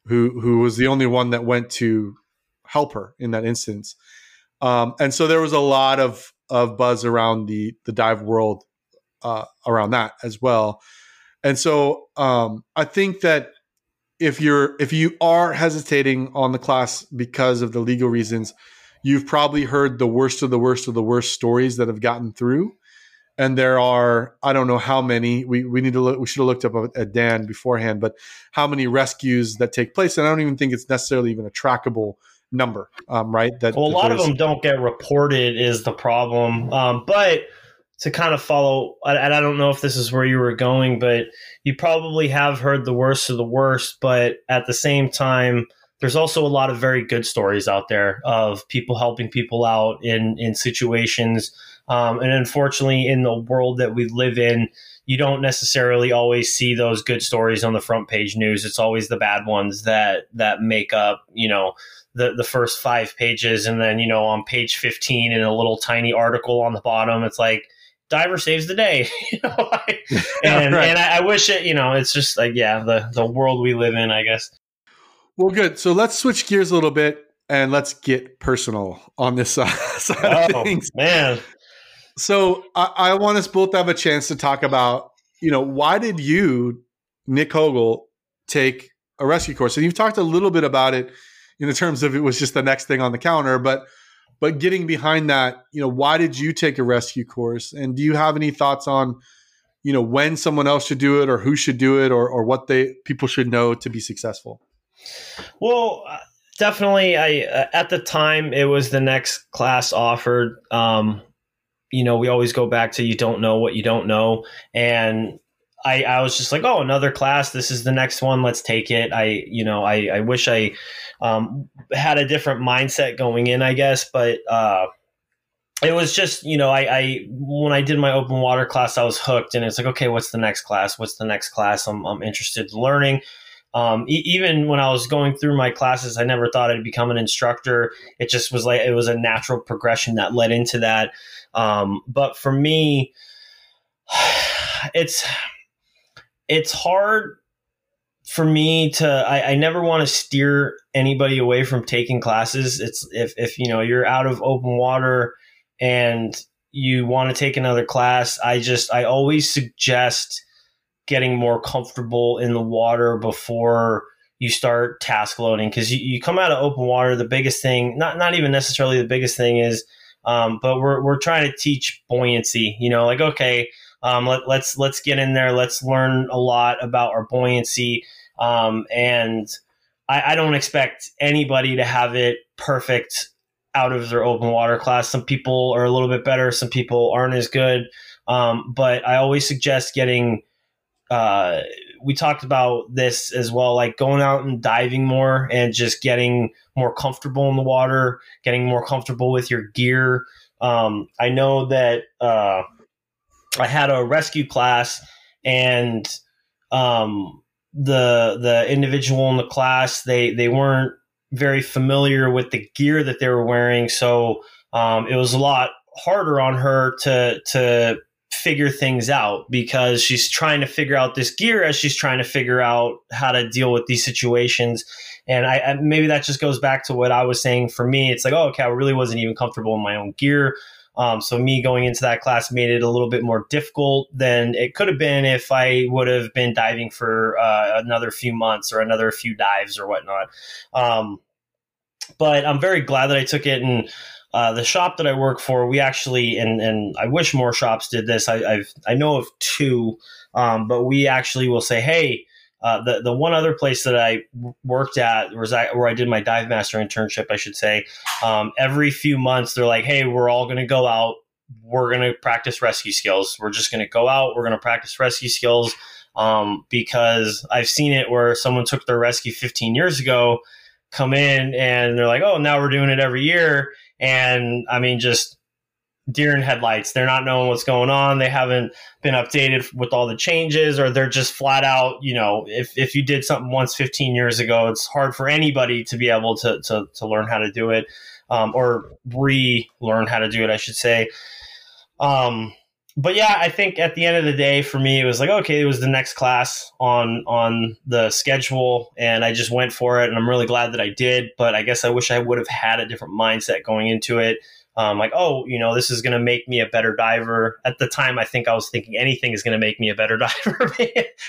who who was the only one that went to help her in that instance. Um, and so there was a lot of of buzz around the the dive world uh, around that as well. And so um, I think that if you're if you are hesitating on the class because of the legal reasons, you've probably heard the worst of the worst of the worst stories that have gotten through and there are I don't know how many. We we need to look. We should have looked up at Dan beforehand, but how many rescues that take place? And I don't even think it's necessarily even a trackable number, um, right? That well, a lot of them don't get reported is the problem. Um, but to kind of follow, and I don't know if this is where you were going, but you probably have heard the worst of the worst. But at the same time, there's also a lot of very good stories out there of people helping people out in in situations um, and unfortunately, in the world that we live in, you don't necessarily always see those good stories on the front page news. It's always the bad ones that that make up, you know, the the first five pages, and then you know on page fifteen in a little tiny article on the bottom, it's like diver saves the day. you know, and right. and I, I wish it. You know, it's just like yeah, the the world we live in, I guess. Well, good. So let's switch gears a little bit and let's get personal on this side oh, of things. Man, so I, I, want us both to have a chance to talk about, you know, why did you, Nick Hogel, take a rescue course? And you've talked a little bit about it in the terms of it was just the next thing on the counter, but but getting behind that, you know, why did you take a rescue course? And do you have any thoughts on, you know, when someone else should do it or who should do it or or what they people should know to be successful? Well, uh, definitely I uh, at the time it was the next class offered um you know, we always go back to you don't know what you don't know. And I, I was just like, oh, another class. This is the next one. Let's take it. I, you know, I, I wish I um, had a different mindset going in, I guess, but uh, it was just, you know, I, I when I did my open water class, I was hooked, and it's like, okay, what's the next class? What's the next class? I'm, I'm interested in learning. Um, e- even when I was going through my classes, I never thought I'd become an instructor. It just was like it was a natural progression that led into that. Um, but for me, it's it's hard for me to I, I never want to steer anybody away from taking classes. It's if if you know you're out of open water and you want to take another class, I just I always suggest getting more comfortable in the water before you start task loading because you, you come out of open water the biggest thing not not even necessarily the biggest thing is um, but we're we're trying to teach buoyancy. You know, like okay, um, let, let's let's get in there. Let's learn a lot about our buoyancy. Um, and I, I don't expect anybody to have it perfect out of their open water class. Some people are a little bit better, some people aren't as good. Um, but I always suggest getting. Uh, we talked about this as well, like going out and diving more and just getting more comfortable in the water, getting more comfortable with your gear. Um, I know that uh, I had a rescue class, and um, the the individual in the class they they weren't very familiar with the gear that they were wearing, so um, it was a lot harder on her to to figure things out because she's trying to figure out this gear as she's trying to figure out how to deal with these situations. And I, I, maybe that just goes back to what I was saying for me. It's like, oh, okay, I really wasn't even comfortable in my own gear. Um, so me going into that class made it a little bit more difficult than it could have been if I would have been diving for uh, another few months or another few dives or whatnot. Um, but I'm very glad that I took it and uh, the shop that I work for, we actually, and and I wish more shops did this. I, I've I know of two, um, but we actually will say, hey, uh, the the one other place that I worked at was I, where I did my dive master internship, I should say. Um, every few months, they're like, "Hey, we're all going to go out. We're going to practice rescue skills. We're just going to go out. We're going to practice rescue skills." Um, because I've seen it where someone took their rescue 15 years ago, come in, and they're like, "Oh, now we're doing it every year." And I mean, just deer in headlights. They're not knowing what's going on. They haven't been updated with all the changes, or they're just flat out, you know, if, if you did something once 15 years ago, it's hard for anybody to be able to, to, to learn how to do it um, or relearn how to do it, I should say. Um, but yeah, I think at the end of the day, for me, it was like okay, it was the next class on on the schedule, and I just went for it, and I'm really glad that I did. But I guess I wish I would have had a different mindset going into it. Um, like, oh, you know, this is going to make me a better diver. At the time, I think I was thinking anything is going to make me a better diver.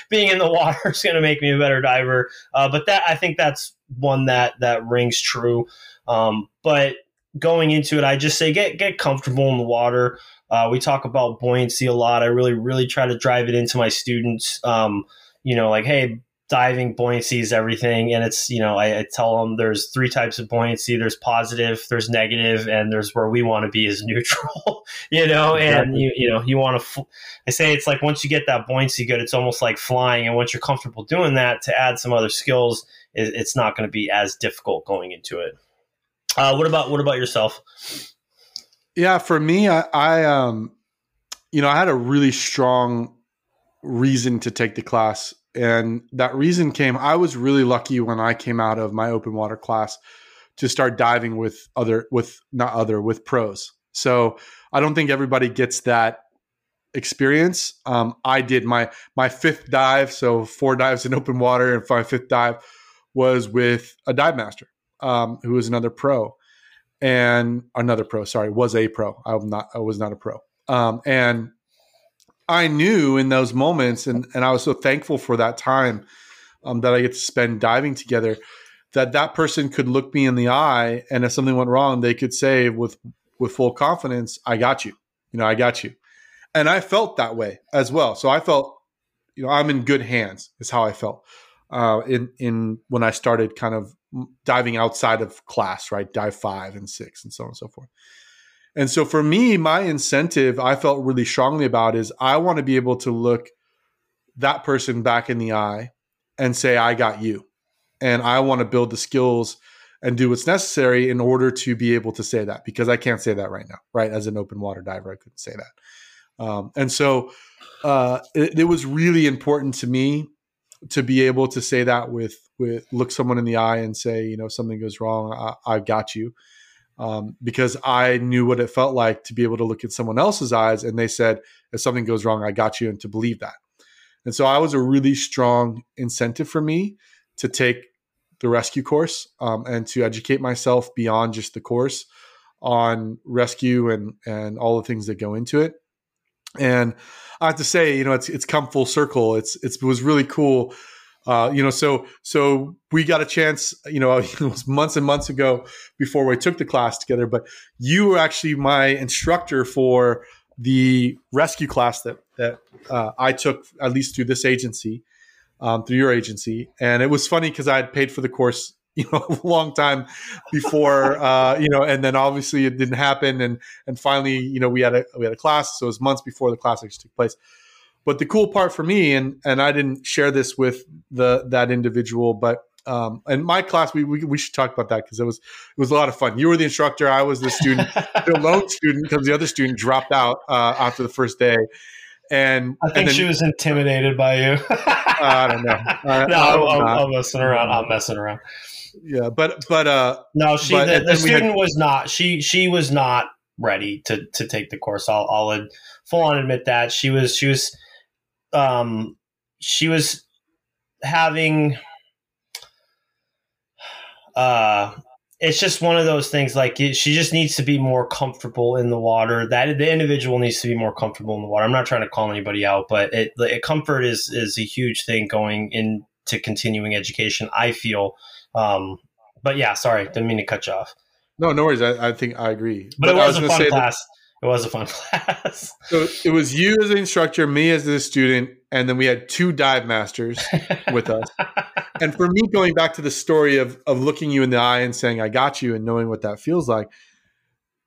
Being in the water is going to make me a better diver. Uh, but that I think that's one that that rings true. Um, but going into it, I just say get get comfortable in the water. Uh, we talk about buoyancy a lot. I really, really try to drive it into my students. Um, you know, like, hey, diving buoyancy is everything. And it's, you know, I, I, tell them there's three types of buoyancy there's positive, there's negative, and there's where we want to be is neutral, you know, and you, you know, you want to, fl- I say it's like once you get that buoyancy good, it's almost like flying. And once you're comfortable doing that, to add some other skills, it, it's not going to be as difficult going into it. Uh, what about, what about yourself? Yeah, for me, I, I um, you know, I had a really strong reason to take the class, and that reason came. I was really lucky when I came out of my open water class to start diving with other, with not other, with pros. So I don't think everybody gets that experience. Um, I did my my fifth dive, so four dives in open water, and my fifth dive was with a dive master um, who was another pro and another pro. Sorry, was a pro. I'm not. I was not a pro. Um, and I knew in those moments, and and I was so thankful for that time um, that I get to spend diving together. That that person could look me in the eye, and if something went wrong, they could say with with full confidence, "I got you." You know, I got you. And I felt that way as well. So I felt, you know, I'm in good hands. Is how I felt uh, in in when I started kind of diving outside of class, right? Dive five and six and so on and so forth. And so for me, my incentive I felt really strongly about is I want to be able to look that person back in the eye and say, I got you. And I want to build the skills and do what's necessary in order to be able to say that because I can't say that right now, right? As an open water diver, I couldn't say that. Um, and so uh, it, it was really important to me to be able to say that with with look someone in the eye and say, you know, something goes wrong, I, have got you, um, because I knew what it felt like to be able to look at someone else's eyes and they said, if something goes wrong, I got you, and to believe that. And so I was a really strong incentive for me to take the rescue course um, and to educate myself beyond just the course on rescue and and all the things that go into it. And I have to say, you know, it's it's come full circle. It's, it's it was really cool. Uh, you know, so so we got a chance. You know, it was months and months ago before we took the class together. But you were actually my instructor for the rescue class that that uh, I took at least through this agency, um, through your agency. And it was funny because I had paid for the course you know a long time before uh, you know and then obviously it didn't happen and and finally you know we had a we had a class so it was months before the class actually took place. But the cool part for me and and i didn't share this with the that individual but um in my class we we, we should talk about that because it was it was a lot of fun. You were the instructor i was the student. The lone student because the other student dropped out uh, after the first day and I think and then, she was intimidated by you. I don't know. I, no, I'm, I'm. I'm messing around. I'm messing around. yeah, but but uh, No, she But- the, the we had- student was not. She she was not ready to to take the course. I'll I'll ad- full on admit that she was she was um she was having uh it's just one of those things like she just needs to be more comfortable in the water. That the individual needs to be more comfortable in the water. I'm not trying to call anybody out but it, comfort is is a huge thing going into continuing education i feel. Um but yeah sorry didn't mean to cut you off. No, no worries. I, I think I agree. but, it I was, a fun say that- class it was a fun class So it was you as the instructor, me as the student, and then we had two dive masters with us. And for me, going back to the story of of looking you in the eye and saying "I got you" and knowing what that feels like,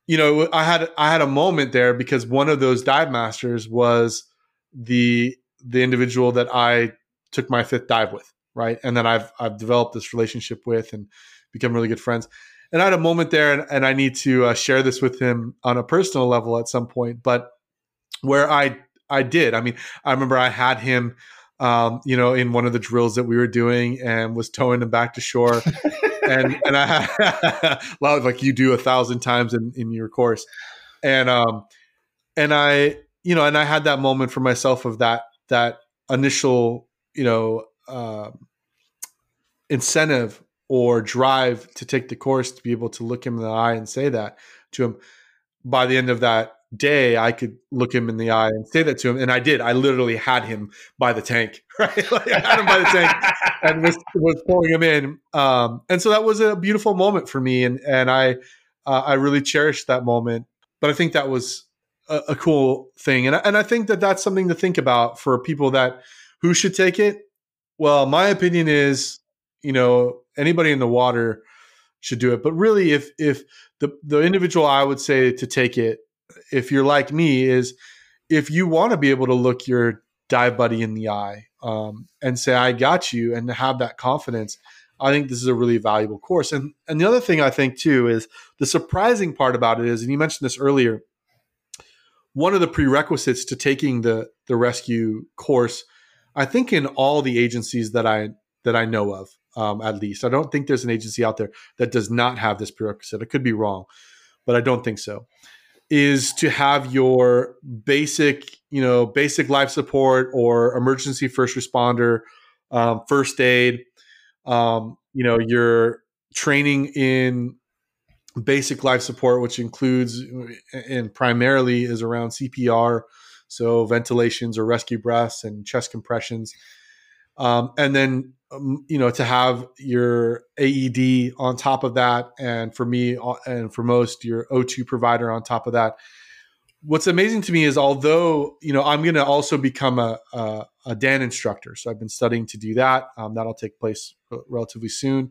you know, I had I had a moment there because one of those dive masters was the the individual that I took my fifth dive with, right, and then I've I've developed this relationship with and become really good friends. And I had a moment there, and, and I need to uh, share this with him on a personal level at some point, but where I I did. I mean, I remember I had him, um, you know, in one of the drills that we were doing, and was towing him back to shore, and and I had like you do a thousand times in in your course, and um, and I, you know, and I had that moment for myself of that that initial, you know, um, incentive or drive to take the course to be able to look him in the eye and say that to him. By the end of that day, I could look him in the eye and say that to him, and I did. I literally had him by the tank, right? like I had him by the tank and was, was pulling him in. Um, and so that was a beautiful moment for me, and and I uh, I really cherished that moment. But I think that was a, a cool thing, and I, and I think that that's something to think about for people that who should take it. Well, my opinion is, you know, anybody in the water should do it. But really, if if the the individual I would say to take it, if you're like me, is if you want to be able to look your dive buddy in the eye um, and say, "I got you," and have that confidence. I think this is a really valuable course. And and the other thing I think too is the surprising part about it is, and you mentioned this earlier. One of the prerequisites to taking the the rescue course, I think, in all the agencies that I that I know of, um, at least. I don't think there's an agency out there that does not have this prerequisite. I could be wrong, but I don't think so. Is to have your basic, you know, basic life support or emergency first responder, um, first aid, um, you know, your training in basic life support, which includes and primarily is around CPR, so ventilations or rescue breaths and chest compressions. Um, and then um, you know to have your AED on top of that, and for me uh, and for most your O2 provider on top of that. What's amazing to me is although you know I'm going to also become a, a, a Dan instructor, so I've been studying to do that. Um, that'll take place relatively soon.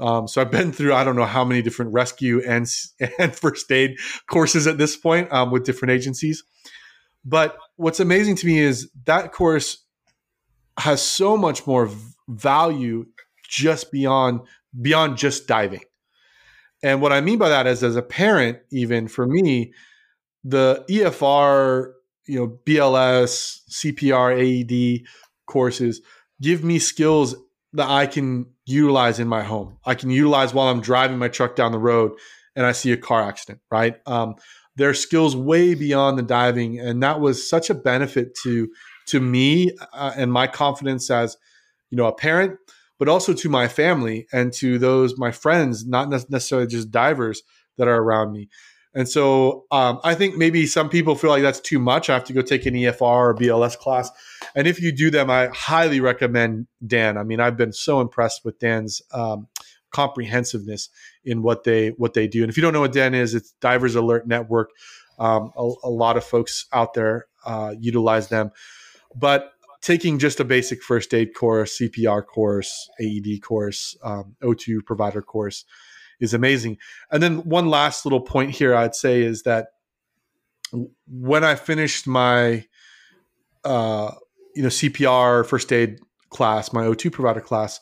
Um, so I've been through I don't know how many different rescue and and first aid courses at this point um, with different agencies. But what's amazing to me is that course has so much more value just beyond beyond just diving. And what I mean by that is as a parent even for me the EFR, you know, BLS, CPR, AED courses give me skills that I can utilize in my home. I can utilize while I'm driving my truck down the road and I see a car accident, right? Um, there are skills way beyond the diving, and that was such a benefit to to me uh, and my confidence as you know a parent, but also to my family and to those my friends, not necessarily just divers that are around me. And so um, I think maybe some people feel like that's too much. I have to go take an EFR or BLS class. And if you do them, I highly recommend Dan. I mean, I've been so impressed with Dan's um, comprehensiveness in what they what they do. And if you don't know what Dan is, it's Divers Alert Network. Um, a, a, lot of folks out there uh, utilize them. But taking just a basic first aid course, CPR course, AED course, um, O2 provider course is amazing. And then one last little point here I'd say is that when I finished my uh, you know CPR first aid class, my O2 provider class,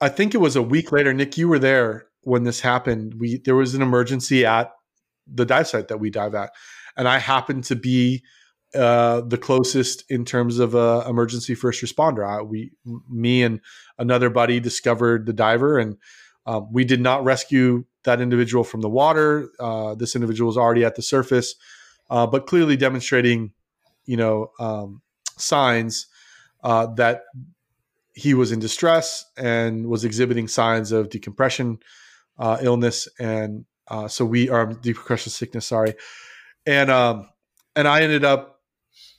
I think it was a week later. Nick, you were there when this happened. We there was an emergency at the dive site that we dive at, and I happened to be uh, the closest in terms of a emergency first responder. I, we, me, and another buddy discovered the diver, and um, we did not rescue that individual from the water. Uh, this individual was already at the surface, uh, but clearly demonstrating, you know, um, signs uh, that he was in distress and was exhibiting signs of decompression uh, illness, and uh, so we are decompression sickness. Sorry, and um, and I ended up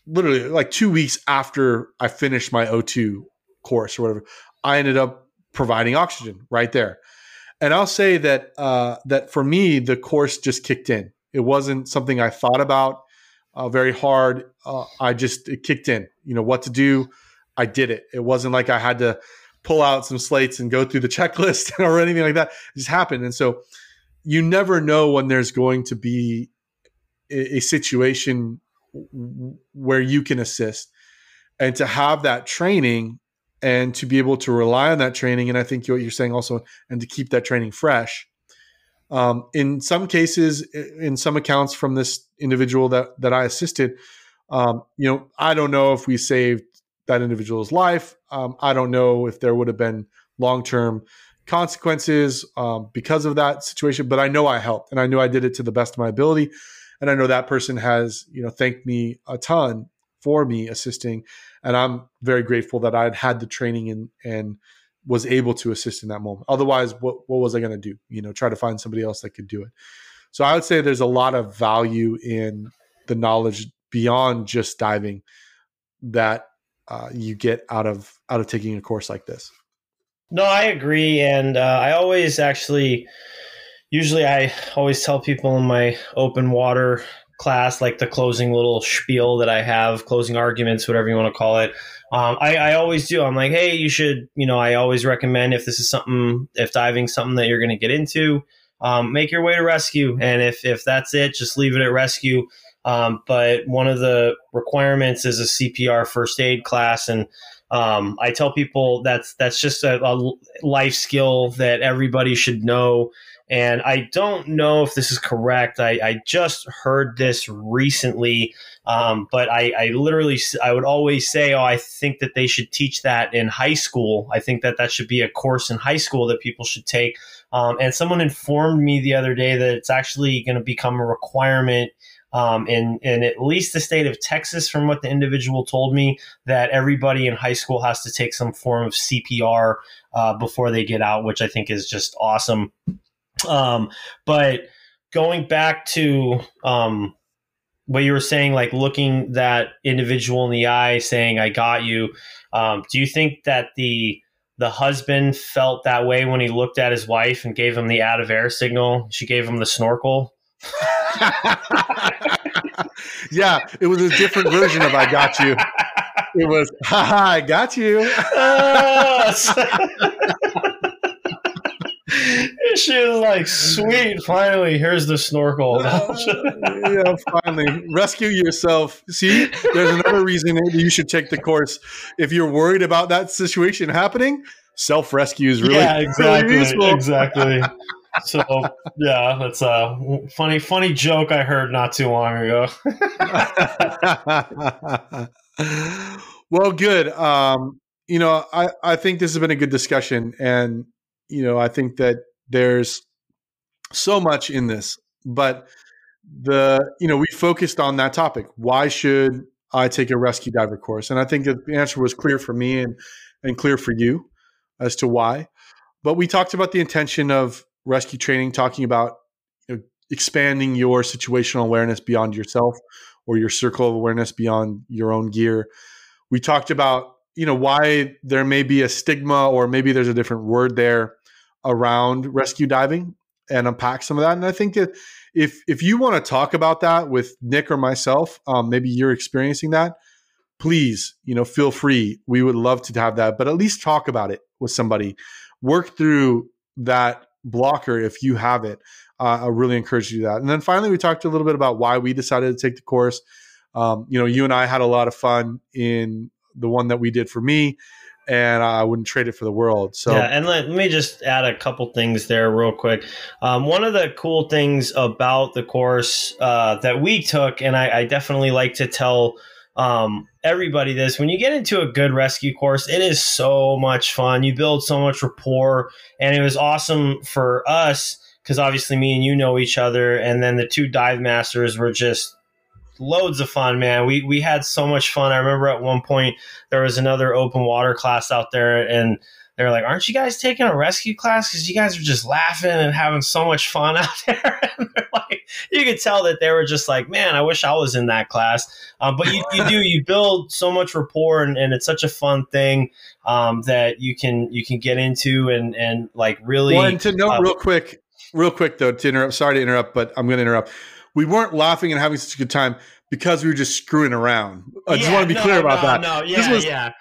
literally like two weeks after I finished my O2 course or whatever. I ended up providing oxygen right there, and I'll say that uh, that for me the course just kicked in. It wasn't something I thought about uh, very hard. Uh, I just it kicked in. You know what to do. I did it. It wasn't like I had to pull out some slates and go through the checklist or anything like that. It just happened. And so you never know when there's going to be a, a situation where you can assist. And to have that training and to be able to rely on that training, and I think what you're saying also, and to keep that training fresh. Um, in some cases, in some accounts from this individual that that I assisted, um, you know, I don't know if we saved that individual's life. Um, I don't know if there would have been long term consequences um, because of that situation, but I know I helped and I knew I did it to the best of my ability. And I know that person has, you know, thanked me a ton for me assisting. And I'm very grateful that I had had the training and, and was able to assist in that moment. Otherwise, what, what was I going to do? You know, try to find somebody else that could do it. So I would say there's a lot of value in the knowledge beyond just diving that uh, you get out of out of taking a course like this. No, I agree, and uh, I always actually, usually, I always tell people in my open water class, like the closing little spiel that I have, closing arguments, whatever you want to call it. Um, I, I, always do. I'm like, hey, you should, you know, I always recommend if this is something, if diving something that you're going to get into, um, make your way to rescue, and if if that's it, just leave it at rescue. Um, but one of the requirements is a CPR first aid class, and um, I tell people that's that's just a, a, life skill that everybody should know. And I don't know if this is correct. I, I just heard this recently, um, but I, I, literally I would always say, oh, I think that they should teach that in high school. I think that that should be a course in high school that people should take. Um, and someone informed me the other day that it's actually going to become a requirement um, in, in at least the state of Texas, from what the individual told me, that everybody in high school has to take some form of CPR uh, before they get out, which I think is just awesome. Um, but going back to um, what you were saying, like looking that individual in the eye, saying "I got you," um, do you think that the the husband felt that way when he looked at his wife and gave him the out of air signal? She gave him the snorkel. yeah, it was a different version of "I got you." It was, "Ha I got you." she was like, "Sweet, finally, here's the snorkel." uh, yeah, finally, rescue yourself. See, there's another reason you should take the course. If you're worried about that situation happening, self rescue is really, yeah, exactly, really exactly so yeah, that's a funny, funny joke I heard not too long ago. well, good. Um, you know, I, I think this has been a good discussion, and you know, I think that there's so much in this, but the you know we focused on that topic. Why should I take a rescue diver course? And I think the answer was clear for me and and clear for you as to why. But we talked about the intention of rescue training, talking about you know, expanding your situational awareness beyond yourself or your circle of awareness beyond your own gear. We talked about you know why there may be a stigma or maybe there's a different word there around rescue diving and unpack some of that. And I think that if if you want to talk about that with Nick or myself, um, maybe you're experiencing that. please, you know, feel free. We would love to have that, but at least talk about it with somebody. Work through that blocker if you have it. Uh, I really encourage you to do that. And then finally, we talked a little bit about why we decided to take the course. Um, you know, you and I had a lot of fun in the one that we did for me and I wouldn't trade it for the world. So yeah, and let, let me just add a couple things there real quick. Um, one of the cool things about the course uh, that we took, and I, I definitely like to tell um, everybody this: when you get into a good rescue course, it is so much fun. You build so much rapport, and it was awesome for us because obviously me and you know each other, and then the two dive masters were just loads of fun, man. We we had so much fun. I remember at one point there was another open water class out there, and they were like, "Aren't you guys taking a rescue class? Because you guys are just laughing and having so much fun out there." and like, you could tell that they were just like, "Man, I wish I was in that class." Um, but you, you do you build so much rapport, and, and it's such a fun thing um, that you can you can get into and and like really. Well, and to note uh, real quick, real quick though, to interrupt. Sorry to interrupt, but I'm going to interrupt we weren't laughing and having such a good time because we were just screwing around. I just want to be no, clear about no, that. No, yeah, was, yeah.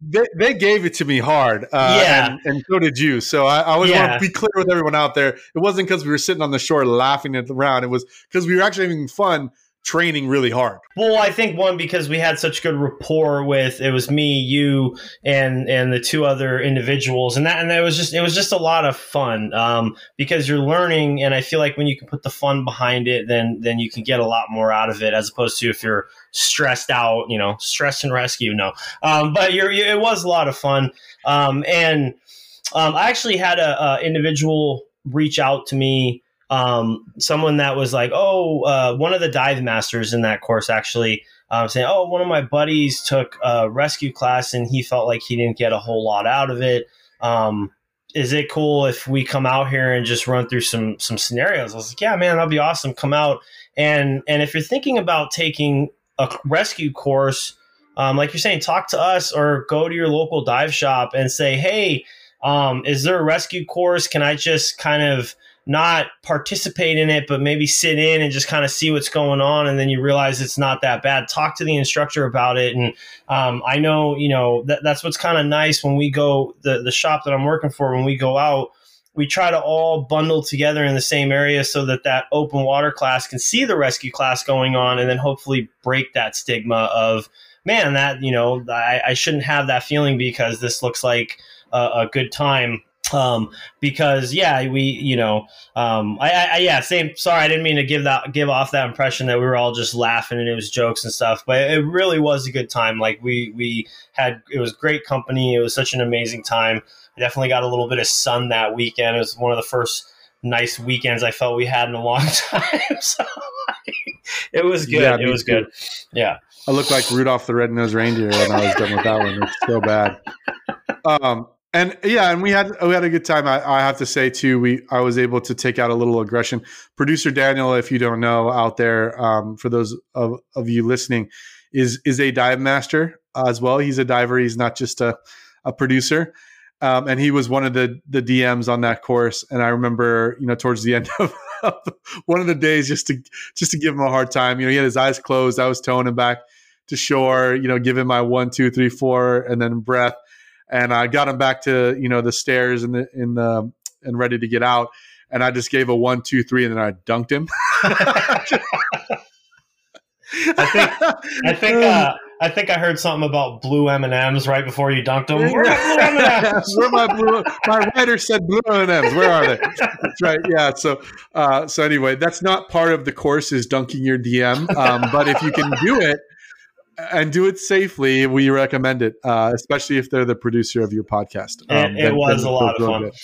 They, they gave it to me hard. Uh, yeah. And, and, so did you. So I, I always yeah. want to be clear with everyone out there. It wasn't because we were sitting on the shore laughing at the round. It was because we were actually having fun training really hard. Well, I think one because we had such good rapport with it was me, you, and and the two other individuals, and that and that was just it was just a lot of fun um, because you're learning, and I feel like when you can put the fun behind it, then then you can get a lot more out of it as opposed to if you're stressed out, you know, stress and rescue. No, um, but you're, you, it was a lot of fun, um, and um, I actually had a, a individual reach out to me um, someone that was like, oh, uh, one of the dive masters in that course actually um, saying, oh, one of my buddies took a rescue class and he felt like he didn't get a whole lot out of it. Um, is it cool if we come out here and just run through some some scenarios? I was like, yeah, man, that'd be awesome. Come out and and if you're thinking about taking a rescue course, um, like you're saying, talk to us or go to your local dive shop and say, hey, um, is there a rescue course? Can I just kind of not participate in it, but maybe sit in and just kind of see what's going on. And then you realize it's not that bad. Talk to the instructor about it. And um, I know, you know, that, that's what's kind of nice when we go, the, the shop that I'm working for, when we go out, we try to all bundle together in the same area so that that open water class can see the rescue class going on and then hopefully break that stigma of, man, that, you know, I, I shouldn't have that feeling because this looks like a, a good time um because yeah we you know um I, I, yeah same sorry i didn't mean to give that give off that impression that we were all just laughing and it was jokes and stuff but it really was a good time like we we had it was great company it was such an amazing time i definitely got a little bit of sun that weekend it was one of the first nice weekends i felt we had in a long time so it was good yeah, it was too. good yeah i look like rudolph the red-nosed reindeer when i was done with that one it's so bad um and yeah, and we had we had a good time. I, I, have to say too, we I was able to take out a little aggression. Producer Daniel, if you don't know out there, um, for those of, of you listening, is is a dive master as well. He's a diver. He's not just a a producer. Um, and he was one of the the DMs on that course. And I remember, you know, towards the end of one of the days, just to just to give him a hard time. You know, he had his eyes closed. I was towing him back to shore. You know, giving my one, two, three, four, and then breath and I got him back to you know the stairs and the in the and ready to get out, and I just gave a one, two, three, and then I dunked him. I think I think uh, I think I heard something about blue M and M's right before you dunked them. Where are blue M and M's? Where my blue? My writer said blue M and M's. Where are they? That's right. Yeah. So uh, so anyway, that's not part of the course is dunking your DM, um, but if you can do it, and do it safely. We recommend it, uh, especially if they're the producer of your podcast. Um, it, it then, was then a lot of fun. Good.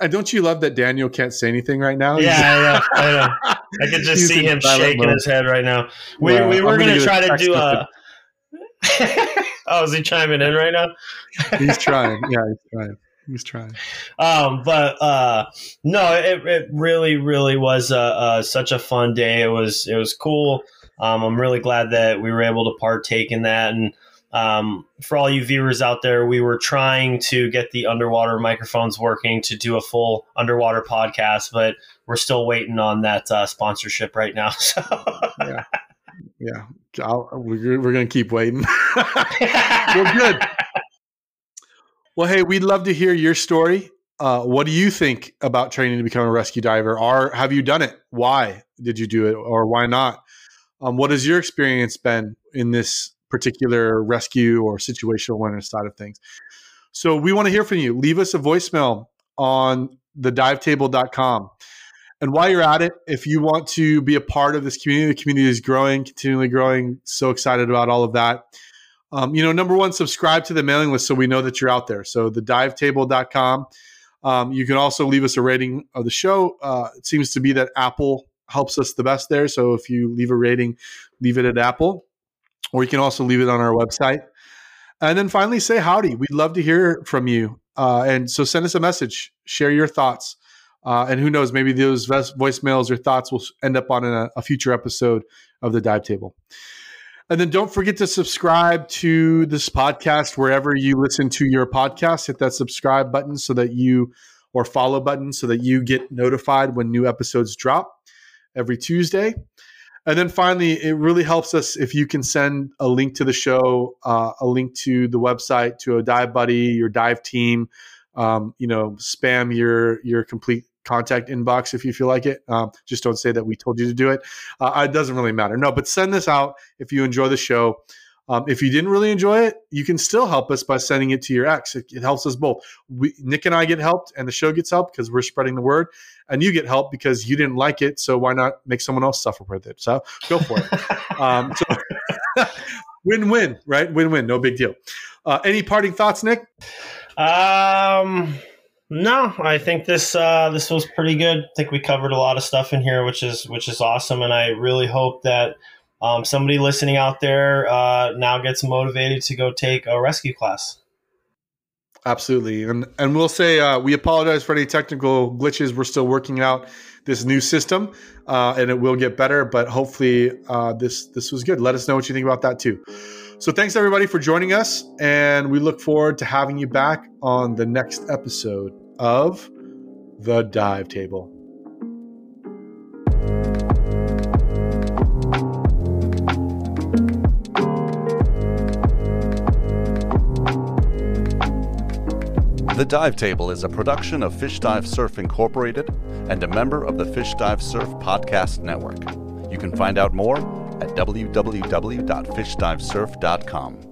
And don't you love that Daniel can't say anything right now? Yeah, I, I, know. I can just see him shaking mode. his head right now. We, we were going to try to do a. oh, is he chiming in right now? he's trying. Yeah, he's trying. He's trying. Um, but uh, no, it, it really, really was uh, uh, such a fun day. It was it was cool. Um, I'm really glad that we were able to partake in that. And um, for all you viewers out there, we were trying to get the underwater microphones working to do a full underwater podcast, but we're still waiting on that uh, sponsorship right now. So. yeah. Yeah, I'll, we're, we're going to keep waiting. we're good. Well, hey, we'd love to hear your story. Uh, what do you think about training to become a rescue diver? Or have you done it? Why did you do it? Or why not? Um, what has your experience been in this particular rescue or situational awareness side of things? So we want to hear from you. Leave us a voicemail on thedivetable.com. And while you're at it, if you want to be a part of this community, the community is growing, continually growing. So excited about all of that. Um, you know, number one, subscribe to the mailing list so we know that you're out there. So thedivetable.com. Um, you can also leave us a rating of the show. Uh, it seems to be that Apple helps us the best there. So if you leave a rating, leave it at Apple, or you can also leave it on our website. And then finally, say howdy. We'd love to hear from you. Uh, and so send us a message, share your thoughts. Uh, and who knows, maybe those voicemails or thoughts will end up on a, a, future episode of the Dive Table. And then don't forget to subscribe to this podcast wherever you listen to your podcast. Hit that subscribe button so that you, or follow button so that you get notified when new episodes drop every Tuesday. And then finally, it really helps us if you can send a link to the show, uh, a link to the website, to a dive buddy, your dive team. Um, you know, spam your your complete contact inbox if you feel like it. Um, just don't say that we told you to do it. Uh, it doesn't really matter. No, but send this out if you enjoy the show. Um, if you didn't really enjoy it, you can still help us by sending it to your ex. It, it helps us both. We, Nick and I get helped, and the show gets helped because we're spreading the word, and you get help because you didn't like it. So why not make someone else suffer with it? So go for it. um, so win-win, right? Win-win. No big deal. Uh, any parting thoughts, Nick? Um no, I think this uh, this was pretty good. I think we covered a lot of stuff in here, which is which is awesome, and I really hope that um, somebody listening out there uh, now gets motivated to go take a rescue class. Absolutely, and and we'll say uh, we apologize for any technical glitches. We're still working out this new system, uh, and it will get better. But hopefully, uh, this this was good. Let us know what you think about that too. So thanks everybody for joining us, and we look forward to having you back on the next episode of the dive table. The Dive Table is a production of Fish Dive Surf Incorporated and a member of the Fish Dive Surf Podcast Network. You can find out more at www.fishdivesurf.com.